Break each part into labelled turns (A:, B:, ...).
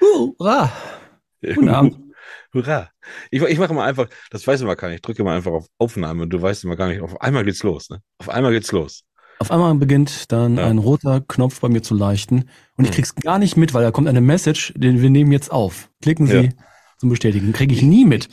A: Hurra! Guten Abend.
B: Hurra. Ich, ich mache mal einfach, das weiß ich mal gar nicht, ich drücke mal einfach auf Aufnahme und du weißt immer gar nicht, auf einmal geht's los, ne? Auf einmal geht's los.
A: Auf einmal beginnt dann
B: Ja.
A: ein roter Knopf bei mir zu leuchten und ich
B: Hm.
A: krieg's gar nicht mit, weil da kommt eine Message, den wir nehmen jetzt auf. Klicken Sie
B: Ja.
A: zum Bestätigen. Kriege ich nie mit.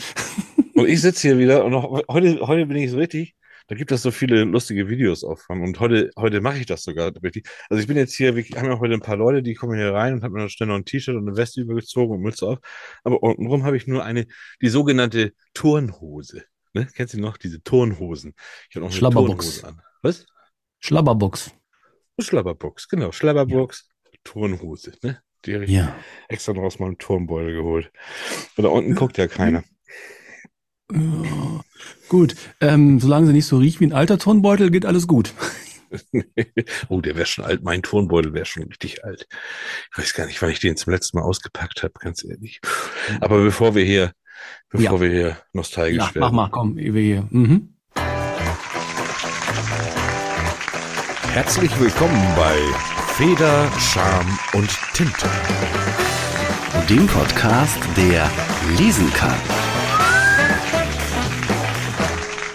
B: Und ich sitze hier wieder und noch, heute, heute bin ich so richtig, da gibt es so viele lustige Videos auf und heute, heute mache ich das sogar richtig. Also ich bin jetzt hier, wir haben ja heute ein paar Leute, die kommen hier rein und haben mir schnell noch ein T-Shirt und eine Weste übergezogen und Mütze auf. Aber untenrum habe ich nur eine, die sogenannte Turnhose. Ne? Kennst du noch diese Turnhosen? Ich habe noch eine. Turnhose an. Was?
A: Schlabberbox.
B: Schlabberbox, genau. Schlabberbox, Turnhose, ne? Die habe ich
A: Ja.
B: extra noch aus meinem Turnbeutel geholt. Und da unten guckt ja keiner.
A: Ja. Gut. Ähm, solange sie nicht so riecht wie ein alter Turnbeutel, geht alles gut.
B: Oh, der wäre schon alt. Mein Turnbeutel wäre schon richtig alt. Ich weiß gar nicht, wann ich den zum letzten Mal ausgepackt habe, ganz ehrlich. Aber bevor wir hier, bevor wir hier nostalgisch
A: Ja,
B: werden.
A: mach mal, komm, wir hier. Mhm.
C: Herzlich willkommen bei Feder, Charme und Tinte.
D: dem Podcast, der lesen kann.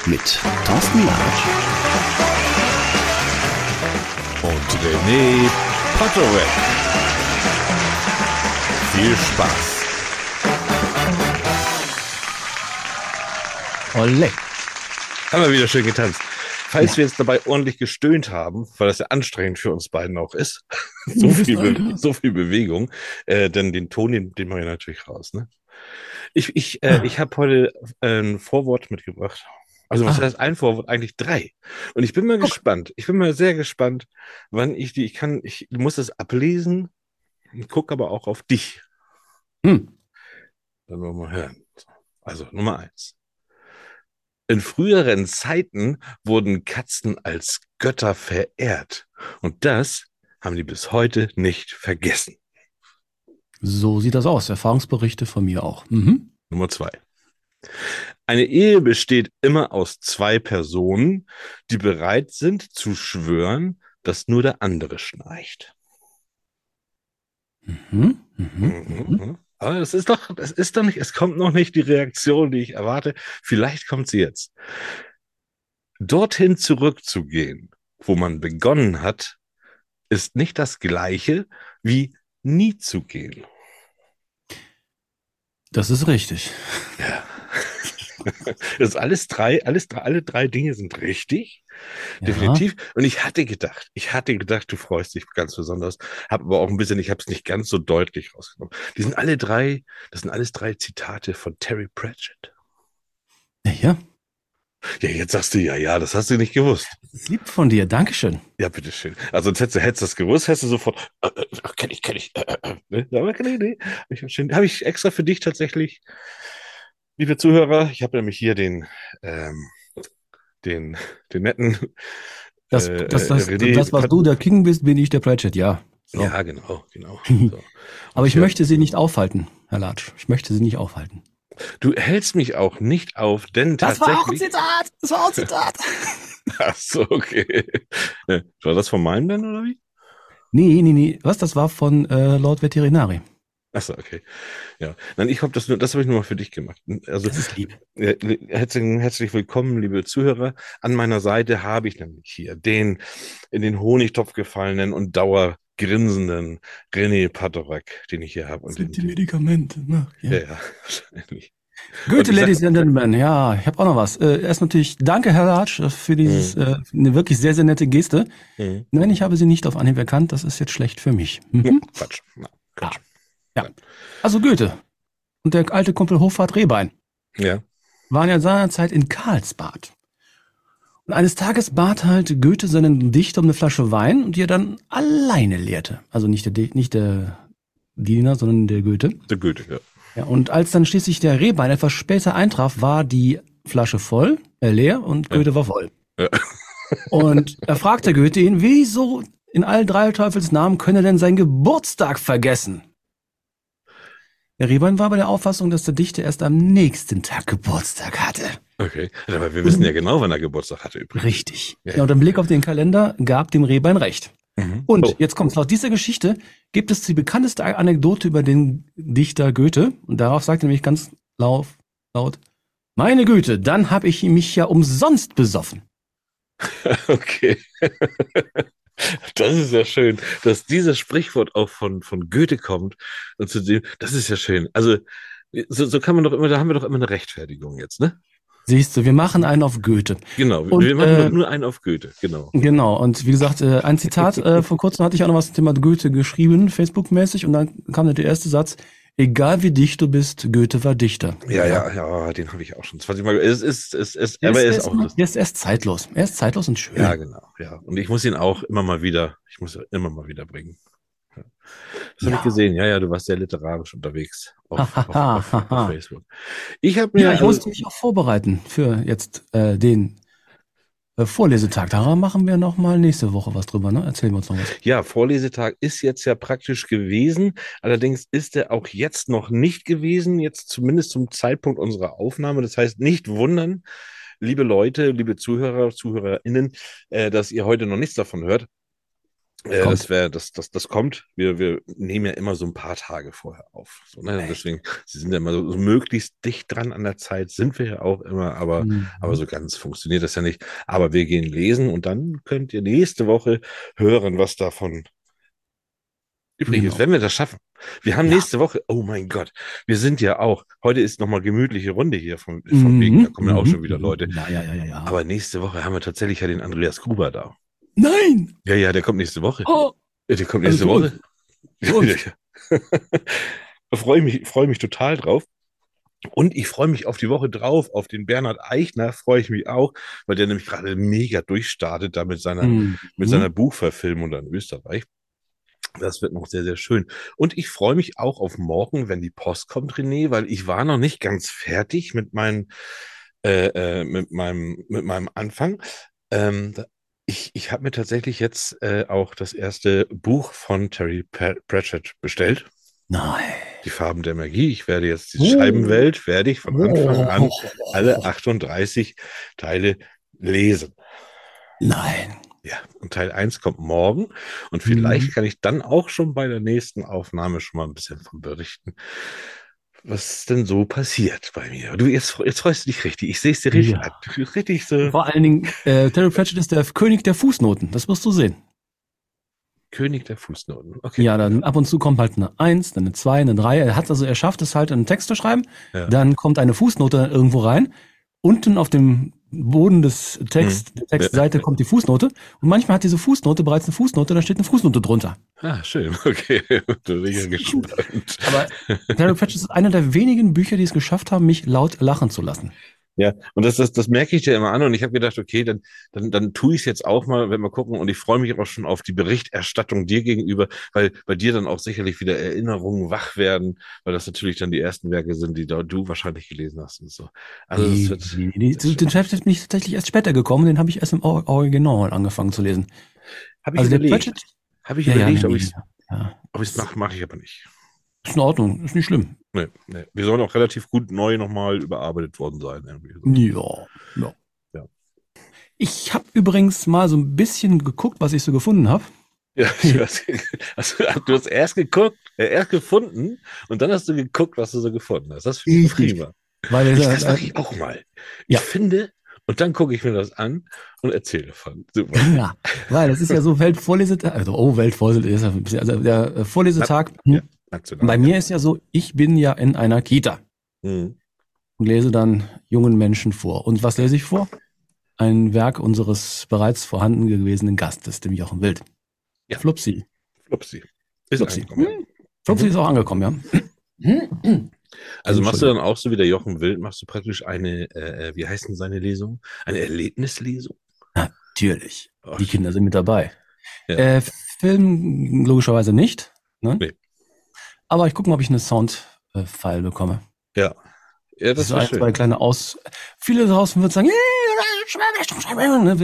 D: Mit Thorsten Latsch
C: Und René Potterweg. Viel Spaß.
A: Olle.
B: Haben wir wieder schön getanzt. Falls wir jetzt dabei ordentlich gestöhnt haben, weil das ja anstrengend für uns beiden auch ist, so, viel, Be so viel Bewegung, äh, denn den Ton, den, den mache ich natürlich raus. Ne? Ich, ich, äh,
A: Ah.
B: ich habe heute äh, ein Vorwort mitgebracht. Also was
A: Ah.
B: heißt ein Vorwort? Eigentlich drei. Und ich bin mal gespannt. Ich bin mal sehr gespannt, wann ich die, ich kann, ich muss es ablesen, gucke aber auch auf dich.
A: Hm.
B: Dann wollen wir mal hören. Also Nummer eins. In früheren Zeiten wurden Katzen als Götter verehrt. Und das haben die bis heute nicht vergessen.
A: So sieht das aus. Erfahrungsberichte von mir auch. Mhm.
B: Nummer zwei. Eine Ehe besteht immer aus zwei Personen, die bereit sind zu schwören, dass nur der andere schnarcht.
A: Mhm. Mhm. Mhm.
B: Aber das ist doch, das ist doch nicht, es kommt noch nicht die Reaktion, die ich erwarte. Vielleicht kommt sie jetzt. Dorthin zurückzugehen, wo man begonnen hat, ist nicht das gleiche wie nie zu gehen.
A: Das ist richtig.
B: Das ist alles drei, alles drei, alle drei Dinge sind richtig.
A: Ja.
B: Definitiv. Und ich hatte gedacht, ich hatte gedacht, du freust dich ganz besonders, habe aber auch ein bisschen, ich habe es nicht ganz so deutlich rausgenommen. Die sind alle drei, das sind alles drei Zitate von Terry Pratchett.
A: Ja,
B: Ja, jetzt sagst du ja, ja, das hast du nicht gewusst.
A: das ist lieb von dir. Dankeschön.
B: Ja, bitteschön. Also, sonst hättest du, hättest das gewusst, hättest du sofort, äh, äh, kenn ich, kenn ich, äh, äh, ne? Aber kenn ich, nee. Hab ich, schön- hab ich extra für dich tatsächlich, liebe Zuhörer, ich habe nämlich hier den, ähm, den, den netten,
A: Das,
B: äh,
A: das, das,
B: äh, René
A: das, was du der King bist, bin ich der Pratchett, ja. So.
B: Ja, genau, genau. So.
A: Aber ich
B: Ja.
A: möchte Sie nicht aufhalten, Herr Latsch. Ich möchte Sie nicht aufhalten.
B: Du hältst mich auch nicht auf, denn tatsächlich.
A: Zitat. Das war auch ein Zitat.
B: Ach so, okay. Äh, War das von meinem denn, oder wie?
A: nee, nee, nee. Was? Das war von äh, Lord Veterinari.
B: Ach so, okay. Ja. Nein, ich habe das nur, das habe ich nur mal für dich gemacht. Also,
A: Das ist lieb.
B: Ja, Herzlich, herzlich willkommen, liebe Zuhörer. An meiner Seite habe ich nämlich hier den in den Honigtopf gefallenen und dauergrinsenden René Padorak, den ich hier habe.
A: Das
B: Und
A: sind die
B: den,
A: Medikamente. Ne? Ja.
B: ja, ja, wahrscheinlich.
A: Goethe, Ladies and Gentlemen, ja, ich habe auch noch was. Äh, erst natürlich danke, Herr Latsch, für dieses, äh, eine wirklich sehr, sehr nette Geste.
B: Mhm.
A: Nein, ich habe sie nicht auf Anhieb erkannt. Das ist jetzt schlecht für mich. Mhm.
B: Ja, Quatsch. Na, Quatsch.
A: Also Goethe und der alte Kumpel Hofrat Rehbein
B: Ja.
A: waren ja seinerzeit in Karlsbad. Und eines Tages bat halt Goethe seinen Dichter um eine Flasche Wein und die er dann alleine leerte. Also nicht der, nicht der Diener, sondern der Goethe.
B: Der Goethe, ja.
A: Ja, und als dann schließlich der Rehbein etwas später eintraf, war die Flasche voll, äh, leer und Goethe war voll.
B: Ja.
A: Und er fragte Goethe ihn, wieso in all drei Teufels Namen könne er denn seinen Geburtstag vergessen? Der Rehbein war bei der Auffassung, dass der Dichter erst am nächsten Tag Geburtstag hatte.
B: Okay. Aber wir wissen ja genau, wann er Geburtstag hatte übrigens.
A: Richtig.
B: Ja.
A: Ja, und ein Blick auf den Kalender gab dem Rehbein recht.
B: Mhm.
A: Und
B: Oh.
A: jetzt kommt's. Laut dieser Geschichte gibt es die bekannteste Anekdote über den Dichter Goethe. Und darauf sagt er nämlich ganz laut, laut meine Güte, dann habe ich mich ja umsonst besoffen.
B: Okay. Das ist ja schön, dass dieses Sprichwort auch von, von Goethe kommt. Und zu dem, das ist ja schön. Also, so, so kann man doch immer, da haben wir doch immer eine Rechtfertigung jetzt, ne?
A: Siehst du, wir machen einen auf Goethe.
B: Genau.
A: Und,
B: wir machen
A: äh,
B: nur einen auf Goethe, genau.
A: Genau, und wie gesagt, äh, ein Zitat, äh, vor kurzem hatte ich auch noch was zum Thema Goethe geschrieben, Facebook-mäßig, und dann kam der erste Satz, egal wie dicht du bist, Goethe war Dichter.
B: Ja, ja, ja, den habe ich auch schon 20 Mal. Es ist, es ist,
A: Er
B: aber er
A: ist,
B: ist auch
A: ist,
B: lustig.
A: er ist, er ist zeitlos. Er ist zeitlos und schön.
B: Ja, genau, ja. Und ich muss ihn auch immer mal wieder, ich muss ihn immer mal wieder bringen. Ja. Das habe
A: Ja.
B: ich gesehen. Ja, ja, du warst sehr literarisch unterwegs auf, auf, auf, auf. Facebook. Ich habe mir,
A: Ja, ich
B: also-
A: musste mich auch vorbereiten für jetzt äh, den äh, Vorlesetag. Da machen wir noch mal nächste Woche was drüber, ne? Erzählen wir uns noch was.
B: Ja, Vorlesetag ist jetzt ja praktisch gewesen. Allerdings ist er auch jetzt noch nicht gewesen, jetzt zumindest zum Zeitpunkt unserer Aufnahme. Das heißt, nicht wundern, liebe Leute, liebe Zuhörer, ZuhörerInnen, äh, dass ihr heute noch nichts davon hört. Äh, das wäre, das, das, das kommt. Wir, wir nehmen ja immer so ein paar Tage vorher auf. So, ne? Deswegen, sie sind ja immer so, so möglichst dicht dran an der Zeit, sind wir ja auch immer, aber
A: Mhm.
B: aber so ganz funktioniert das ja nicht. Aber wir gehen lesen und dann könnt ihr nächste Woche hören, was davon übrig
A: Genau.
B: ist, wenn wir das schaffen. Wir haben
A: Ja.
B: nächste Woche, oh mein Gott, wir sind ja auch, heute ist nochmal gemütliche Runde hier von, von
A: Mhm,
B: wegen, da kommen ja auch
A: mhm,
B: schon wieder
A: mhm.
B: Leute.
A: Ja, ja, ja, ja, ja.
B: Aber nächste Woche haben wir tatsächlich ja den Andreas Gruber da.
A: Nein!
B: Ja, ja, der kommt nächste Woche.
A: Oh,
B: Ja, der kommt
A: Also
B: nächste
A: für
B: Woche. freue ich mich, freue mich total drauf. Und ich freue mich auf die Woche drauf, auf den Bernhard Eichner freue ich mich auch, weil der nämlich gerade mega durchstartet da mit seiner,
A: mhm.
B: mit seiner Buchverfilmung da in Österreich. Das wird noch sehr, sehr schön. Und ich freue mich auch auf morgen, wenn die Post kommt, René, weil ich war noch nicht ganz fertig mit meinem, äh, äh, mit meinem, mit meinem Anfang. Ähm, ich ich habe mir tatsächlich jetzt äh, auch das erste Buch von Terry Pratchett bestellt.
A: Nein.
B: Die Farben der Magie. Ich werde jetzt die
A: Oh.
B: Scheibenwelt, werde ich von Anfang an
A: Oh.
B: alle 38 Teile lesen.
A: Nein.
B: Ja, und Teil 1 kommt morgen. Und vielleicht
A: Mhm.
B: kann ich dann auch schon bei der nächsten Aufnahme schon mal ein bisschen von berichten, was denn so passiert bei mir. Du, jetzt, jetzt freust du dich richtig. Ich sehe es dir richtig
A: Ja.
B: an. Richtig so
A: Vor allen Dingen, äh, Terry Pratchett ist der König der Fußnoten. Das wirst du sehen.
B: König der Fußnoten. Okay.
A: Ja, dann ab und zu kommt halt eine Eins, dann eine Zwei, eine Drei. Er hat also, er schafft es halt, einen Text zu schreiben.
B: Ja.
A: Dann kommt eine Fußnote irgendwo rein. Unten auf dem Boden des Text, der Textseite kommt die Fußnote. Und manchmal hat diese Fußnote bereits eine Fußnote, da steht eine Fußnote drunter.
B: Ah, schön. Okay. Da bin ich ja gespannt.
A: Aber Terry Pratchett ist einer der wenigen Bücher, die es geschafft haben, mich laut lachen zu lassen.
B: Ja, und das, das, das merke ich dir immer an und ich habe gedacht, okay, dann, dann, dann tue ich es jetzt auch mal, wenn wir gucken und ich freue mich auch schon auf die Berichterstattung dir gegenüber, weil bei dir dann auch sicherlich wieder Erinnerungen wach werden, weil das natürlich dann die ersten Werke sind, die da du wahrscheinlich gelesen hast und so. Also
A: die,
B: das wird,
A: die, die, den Chef bin ich tatsächlich erst später gekommen, den habe ich erst im Or- Original angefangen zu lesen.
B: habe ich
A: Also
B: überlegt, habe ich
A: ja, ja,
B: überlegt,
A: ja,
B: ob ich es mache, mache ich aber nicht.
A: Ist in Ordnung, ist nicht schlimm.
B: Nee, nee. Wir sollen auch relativ gut neu nochmal überarbeitet worden sein. Irgendwie. so.
A: Ja, ja.
B: Ja.
A: Ich habe übrigens mal so ein bisschen geguckt, was ich so gefunden habe.
B: Ja, du hast, also, du hast erst geguckt, äh, erst gefunden und dann hast du geguckt, was du so gefunden hast. Das finde ich prima.
A: Weil
B: Ich, das mache ich auch mal. Ich
A: Ja.
B: finde und dann gucke ich mir das an und erzähle davon. Super.
A: ja, weil es ist ja so Weltvorlesetag, also oh, Weltvorlesetag, also der äh, Vorlesetag.
B: Ja.
A: hm,
B: National.
A: Bei mir ist ja so, ich bin ja in einer Kita
B: Mhm.
A: und lese dann jungen Menschen vor. Und was lese ich vor? Ein Werk unseres bereits vorhanden gewesenen Gastes, dem Jochen Wild.
B: Ja.
A: Flupsi.
B: Flupsi. Ist
A: Flupsi.
B: angekommen.
A: Hm. Flupsi ist auch angekommen, ja.
B: Also machst du dann auch so wie der Jochen Wild, machst du praktisch eine, äh, wie heißt denn seine Lesung? Eine Erlebnislesung?
A: Natürlich.
B: Oh,
A: Die Kinder sind mit dabei.
B: Ja.
A: Äh, Film logischerweise nicht. Ne?
B: Nee.
A: Aber ich gucke mal, ob ich eine Sound-File bekomme.
B: Ja. Ja, das
A: so
B: war
A: ein,
B: schön.
A: zwei kleine Aus. Viele draußen würden sagen, ne,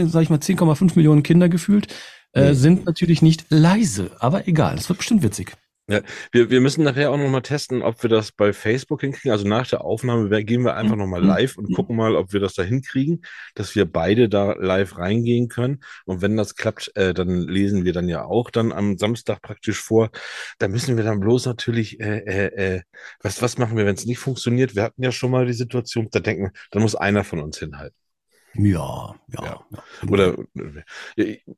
A: sag ich mal, 10,5 Millionen Kinder gefühlt, äh,
B: Nee.
A: sind natürlich nicht leise. Aber egal, es wird bestimmt witzig.
B: Wir, wir müssen nachher auch nochmal testen, ob wir das bei Facebook hinkriegen. Also nach der Aufnahme gehen wir einfach nochmal
A: Mhm.
B: live und gucken mal, ob wir das da hinkriegen, dass wir beide da live reingehen können. Und wenn das klappt, äh, dann lesen wir dann ja auch dann am Samstag praktisch vor. Da müssen wir dann bloß natürlich, äh, äh, äh, was, was machen wir, wenn es nicht funktioniert? Wir hatten ja schon mal die Situation, da denken dann muss einer von uns hinhalten.
A: Ja, ja.
B: Ja.
A: ja.
B: Oder,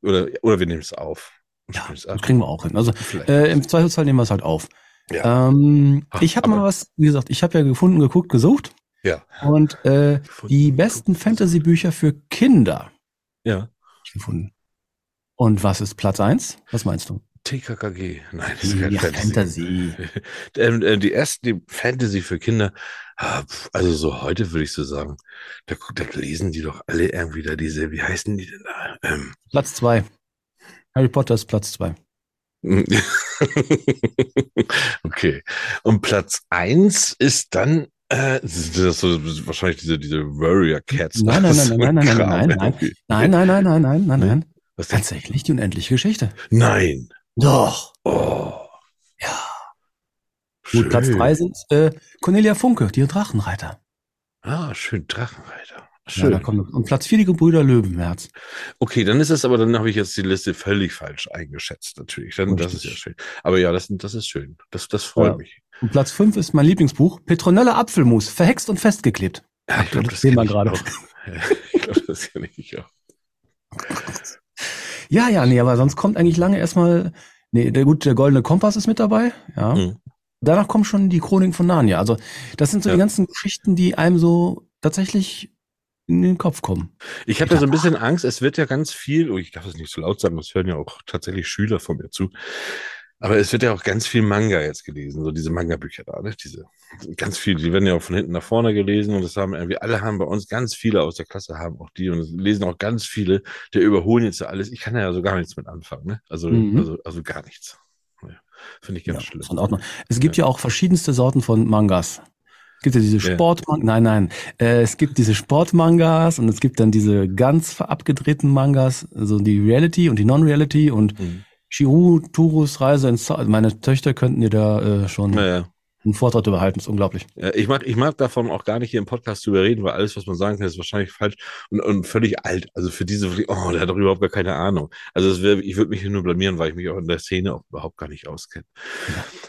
B: oder, oder wir nehmen es auf.
A: Ja, das kriegen wir auch hin. Also äh, im Zweifelsfall nehmen wir es halt auf.
B: Ja.
A: Ähm,
B: Ach,
A: ich habe mal was, wie gesagt, ich habe ja gefunden, geguckt, gesucht
B: Ja.
A: und äh, die besten Fantasy-Bücher für Kinder
B: Ja.
A: gefunden. Und was ist Platz eins? Was meinst du?
B: TKKG. Nein, das ist kein
A: Ja,
B: Fantasy.
A: Fantasy.
B: ähm, äh, die ersten, die Fantasy für Kinder, ah, also so heute würde ich so sagen, da, da lesen die doch alle irgendwie da diese, wie heißen die denn da? Ähm,
A: Platz zwei. Harry Potter ist Platz zwei.
B: okay. Und Platz eins ist dann, äh, das ist so, wahrscheinlich diese, diese Warrior Cats.
A: Nein, nein, nein, nein,
B: ein
A: nein, nein, nein, nein. Nein, nein, nein, nein, nein, nein, nein.
B: Was denn?
A: Tatsächlich die unendliche Geschichte.
B: Nein.
A: Doch.
B: Oh.
A: Ja. Gut, Platz
B: Schön.
A: drei sind äh, Cornelia Funke, die Drachenreiter.
B: Ah, schön, Drachenreiter.
A: Ja,
B: Schön.
A: da kommt, und Platz vier die Gebrüder Löwenherz.
B: Okay, dann ist es aber, dann habe ich jetzt die Liste völlig falsch eingeschätzt, natürlich. Dann, das ist ja schön. Aber ja, das, das ist schön. Das, das freut
A: Ja.
B: mich.
A: Und Platz fünf ist mein Lieblingsbuch, Petronella Apfelmus, verhext und festgeklebt.
B: Ja, ich glaube,
A: das
B: das
A: sehen wir gerade.
B: Ja, ich glaube, das kenne ich auch.
A: Ja, ja, nee, aber sonst kommt eigentlich lange erstmal, nee, der gut, der goldene Kompass ist mit dabei, ja.
B: Mhm.
A: Danach kommen schon die Chroniken von Narnia. Also, das sind so
B: Ja.
A: die ganzen Geschichten, die einem so tatsächlich in den Kopf kommen.
B: Ich habe da so ein bisschen Angst, es wird ja ganz viel, oh, ich darf es nicht so laut sagen, das hören ja auch tatsächlich Schüler von mir zu. Aber es wird ja auch ganz viel Manga jetzt gelesen, so diese Manga-Bücher da, ne? Diese ganz viele, die werden ja auch von hinten nach vorne gelesen und das haben irgendwie, alle haben bei uns ganz viele aus der Klasse haben auch die und es lesen auch ganz viele, der überholen jetzt ja alles. Ich kann ja so gar nichts mit anfangen, ne? Also,
A: Mhm.
B: also, also gar nichts. Ja, Finde ich ganz
A: Ja,
B: schlimm.
A: Es gibt ja. auch verschiedenste Sorten von Mangas. Es gibt ja diese
B: Ja.
A: Sportmangas, nein, nein, äh, es gibt diese Sportmangas und es gibt dann diese ganz abgedrehten Mangas, also die Reality und die Non-Reality und
B: Mhm.
A: Shiru Turus Reise ins Meine Töchter könnten dir da äh, schon
B: Naja.
A: Einen Vortrag drüber halten, ist unglaublich.
B: Ja, ich mag, ich mag davon auch gar nicht hier im Podcast drüber reden, weil alles, was man sagen kann, ist wahrscheinlich falsch und, und völlig alt. Also für diese, oh, der hat doch überhaupt gar keine Ahnung. Also wär, ich würde mich hier nur blamieren, weil ich mich auch in der Szene auch überhaupt gar nicht auskenne.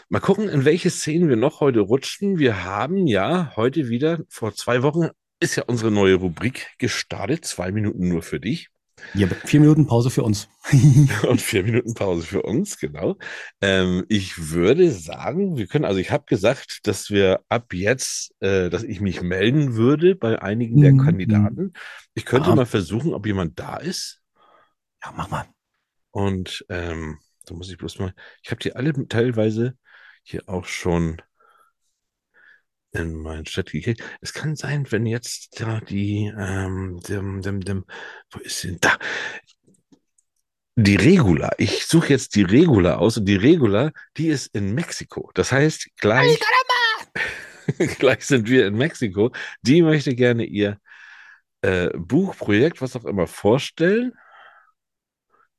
B: Mal gucken, in welche Szenen wir noch heute rutschen. Wir haben ja heute wieder, vor zwei Wochen ist ja unsere neue Rubrik gestartet. Zwei Minuten nur für dich.
A: Ja, vier Minuten Pause für uns.
B: Und vier Minuten Pause für uns, genau. Ähm, ich würde sagen, wir können, also ich habe gesagt, dass wir ab jetzt, äh, dass ich mich melden würde bei einigen der
A: Mhm.
B: Kandidaten. Ich könnte
A: Ja.
B: mal versuchen, ob jemand da ist.
A: ja, mach mal.
B: Und ähm, da muss ich bloß mal, ich habe die alle teilweise hier auch schon in meinen Chat gekriegt. Es kann sein, wenn jetzt da die, ähm, dem, dem, dem, wo ist denn da? Die Regula. Ich suche jetzt die Regula aus und die Regula, die ist in Mexiko. Das heißt, gleich, gleich sind wir in Mexiko. Die möchte gerne ihr äh, Buchprojekt, was auch immer, vorstellen.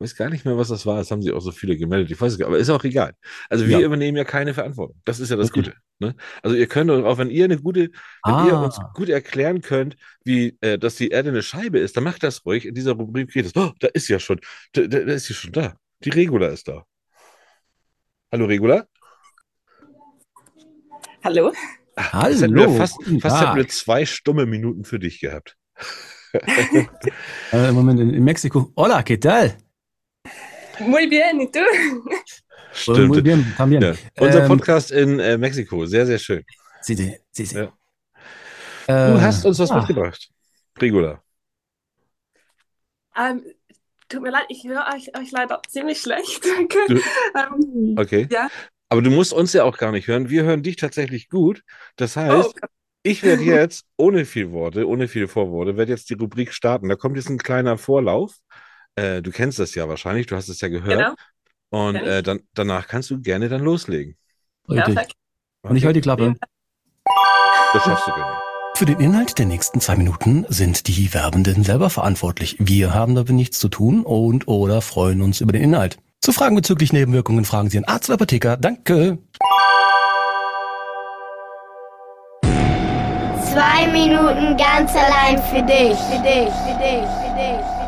B: Ich weiß gar nicht mehr, was das war. Es haben sich auch so viele gemeldet. Ich weiß es gar nicht, aber ist auch egal. Also wir
A: Ja.
B: übernehmen ja keine Verantwortung. Das ist ja das
A: Richtig.
B: Gute. Ne? Also ihr könnt auch, wenn ihr eine gute, wenn ihr
A: Ah.
B: uns gut erklären könnt, wie, äh, dass die Erde eine Scheibe ist, dann macht das ruhig. In dieser Rubrik geht es. Oh, da ist ja schon, da, da, da ist sie schon da. Die Regula ist da. Hallo Regula.
E: Hallo?
B: Ach,
A: Hallo,
B: das hätten wir fast, fast hätten wir zwei stumme Minuten für dich gehabt.
A: Äh, Moment, in, in Mexiko. Hola, ¿qué tal?
E: Muy bien, ¿y tú?
A: Muy
B: Stimmt.
A: bien, también.
B: Ja. Unser
A: Ähm,
B: Podcast in äh, Mexiko. Sehr, sehr schön.
A: Sí, sí, sí.
B: Ja.
A: Äh,
B: Du hast uns was
A: ah,
B: mitgebracht. Regula.
E: Ähm, tut mir leid, ich höre euch, euch leider ziemlich schlecht.
B: Du-
E: ähm,
B: Okay.
E: Ja.
B: Aber du musst uns ja auch gar nicht hören. Wir hören dich tatsächlich gut. Das heißt,
E: oh,
B: ich werde jetzt, ohne viel Worte, ohne viele Vorworte, werde jetzt die Rubrik starten. Da kommt jetzt ein kleiner Vorlauf. Äh, du kennst das ja wahrscheinlich, du hast es ja gehört.
E: genau.
B: Und äh, dann, danach kannst du gerne dann loslegen.
A: Richtig. Und ich halte die Klappe.
B: Das schaffst du, René.
A: Für den Inhalt der nächsten zwei Minuten sind die Werbenden selber verantwortlich. Wir haben damit nichts zu tun und oder freuen uns über den Inhalt. Zu Fragen bezüglich Nebenwirkungen fragen Sie einen Arzt oder Apotheker. Danke.
F: Zwei Minuten ganz allein für dich. Für dich, für dich, für dich, für dich,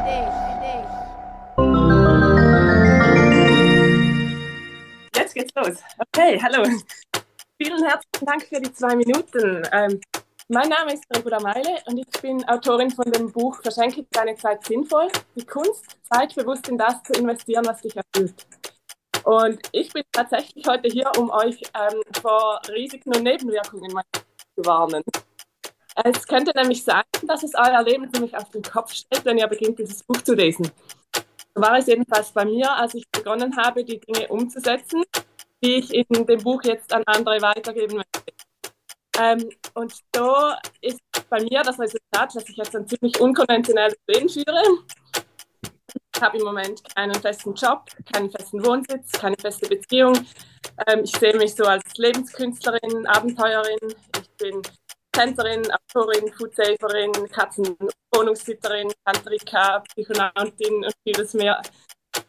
E: Jetzt geht's los. Okay, hallo. Vielen herzlichen Dank für die zwei Minuten. Ähm, mein Name ist Regula Meile und ich bin Autorin von dem Buch Verschenke deine Zeit sinnvoll. Die Kunst, zeitbewusst in das zu investieren, was dich erfüllt. Und ich bin tatsächlich heute hier, um euch ähm, vor Risiken und Nebenwirkungen zu warnen. Es könnte nämlich sein, dass es euer Leben ziemlich auf den Kopf stellt, wenn ihr beginnt, dieses Buch zu lesen. So war es jedenfalls bei mir, als ich begonnen habe, die Dinge umzusetzen, die ich in dem Buch jetzt an andere weitergeben möchte. Ähm, und so ist bei mir das Resultat, dass ich jetzt ein ziemlich unkonventionelles Leben führe. Ich habe im Moment keinen festen Job, keinen festen Wohnsitz, keine feste Beziehung. Ähm, ich sehe mich so als Lebenskünstlerin, Abenteuerin. Ich bin Tänzerin, Autorin, Foodsaverin, Katzenwohnungssitterin, Tantrika, Psychonautin und vieles mehr.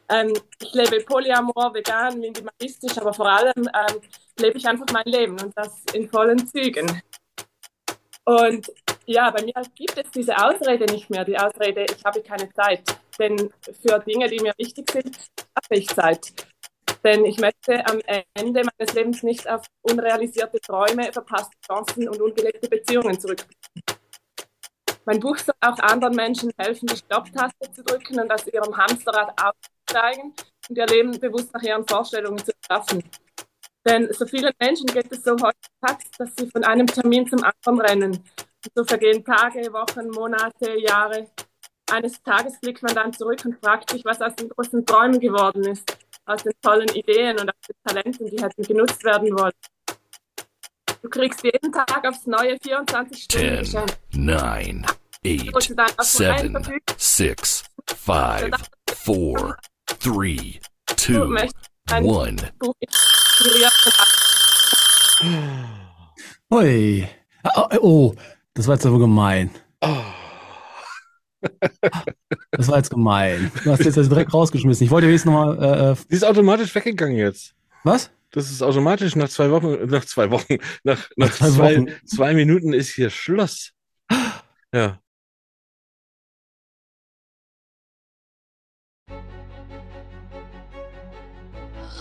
E: Ähm, ich lebe polyamor, vegan, minimalistisch, aber vor allem ähm, lebe ich einfach mein Leben und das in vollen Zügen. Und ja, bei mir gibt es diese Ausrede nicht mehr, die Ausrede, ich habe keine Zeit. Denn für Dinge, die mir wichtig sind, habe ich Zeit. Denn ich möchte am Ende meines Lebens nicht auf unrealisierte Träume, verpasste Chancen und ungelebte Beziehungen zurückblicken. Mein Buch soll auch anderen Menschen helfen, die Stopptaste zu drücken und aus ihrem Hamsterrad auszusteigen und ihr Leben bewusst nach ihren Vorstellungen zu schaffen. Denn so vielen Menschen geht es so heutzutage, dass sie von einem Termin zum anderen rennen. Und so vergehen Tage, Wochen, Monate, Jahre. Eines Tages blickt man dann zurück und fragt sich, was aus den großen Träumen geworden ist aus den tollen Ideen und aus den Talenten, die hätten genutzt werden wollen. Du kriegst jeden Tag aufs neue 24 Stunden
C: 10,
E: geschenkt.
C: 9, 8,
E: Musst du dann auf nur einen
C: 7,
E: verfügen.
C: 6, 5, 4, 3,
E: Du
C: 2,
E: möchtest ein
C: 1.
E: Buch inspiriert und
A: Hui. Oh, oh, das war jetzt aber gemein. Das war jetzt gemein. Du hast jetzt das direkt rausgeschmissen. Ich wollte jetzt nochmal, äh, äh,
B: Die ist automatisch weggegangen jetzt.
A: was?
B: Das ist automatisch nach zwei Wochen, nach zwei Wochen, nach, nach
A: zwei
B: zwei,
A: Wochen.
B: zwei Minuten ist hier Schluss. Ja.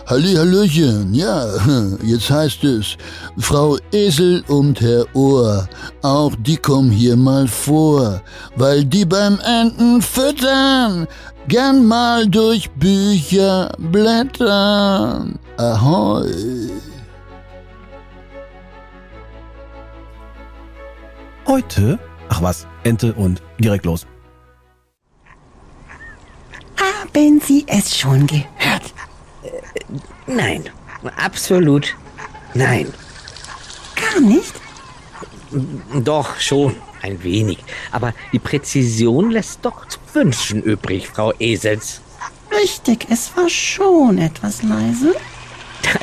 G: Hallihallöchen, ja, jetzt heißt es, Frau Esel und Herr Ohr, auch die kommen hier mal vor, weil die beim Enten füttern, gern mal durch Bücher blättern. Ahoi.
A: Heute? Ach was, Ente und direkt los.
H: Haben Sie es schon gehört?
I: Nein, absolut nein.
H: Gar nicht?
I: Doch schon ein wenig. Aber die Präzision lässt doch zu wünschen übrig, Frau Esels.
H: Richtig, es war schon etwas leise.
I: Da,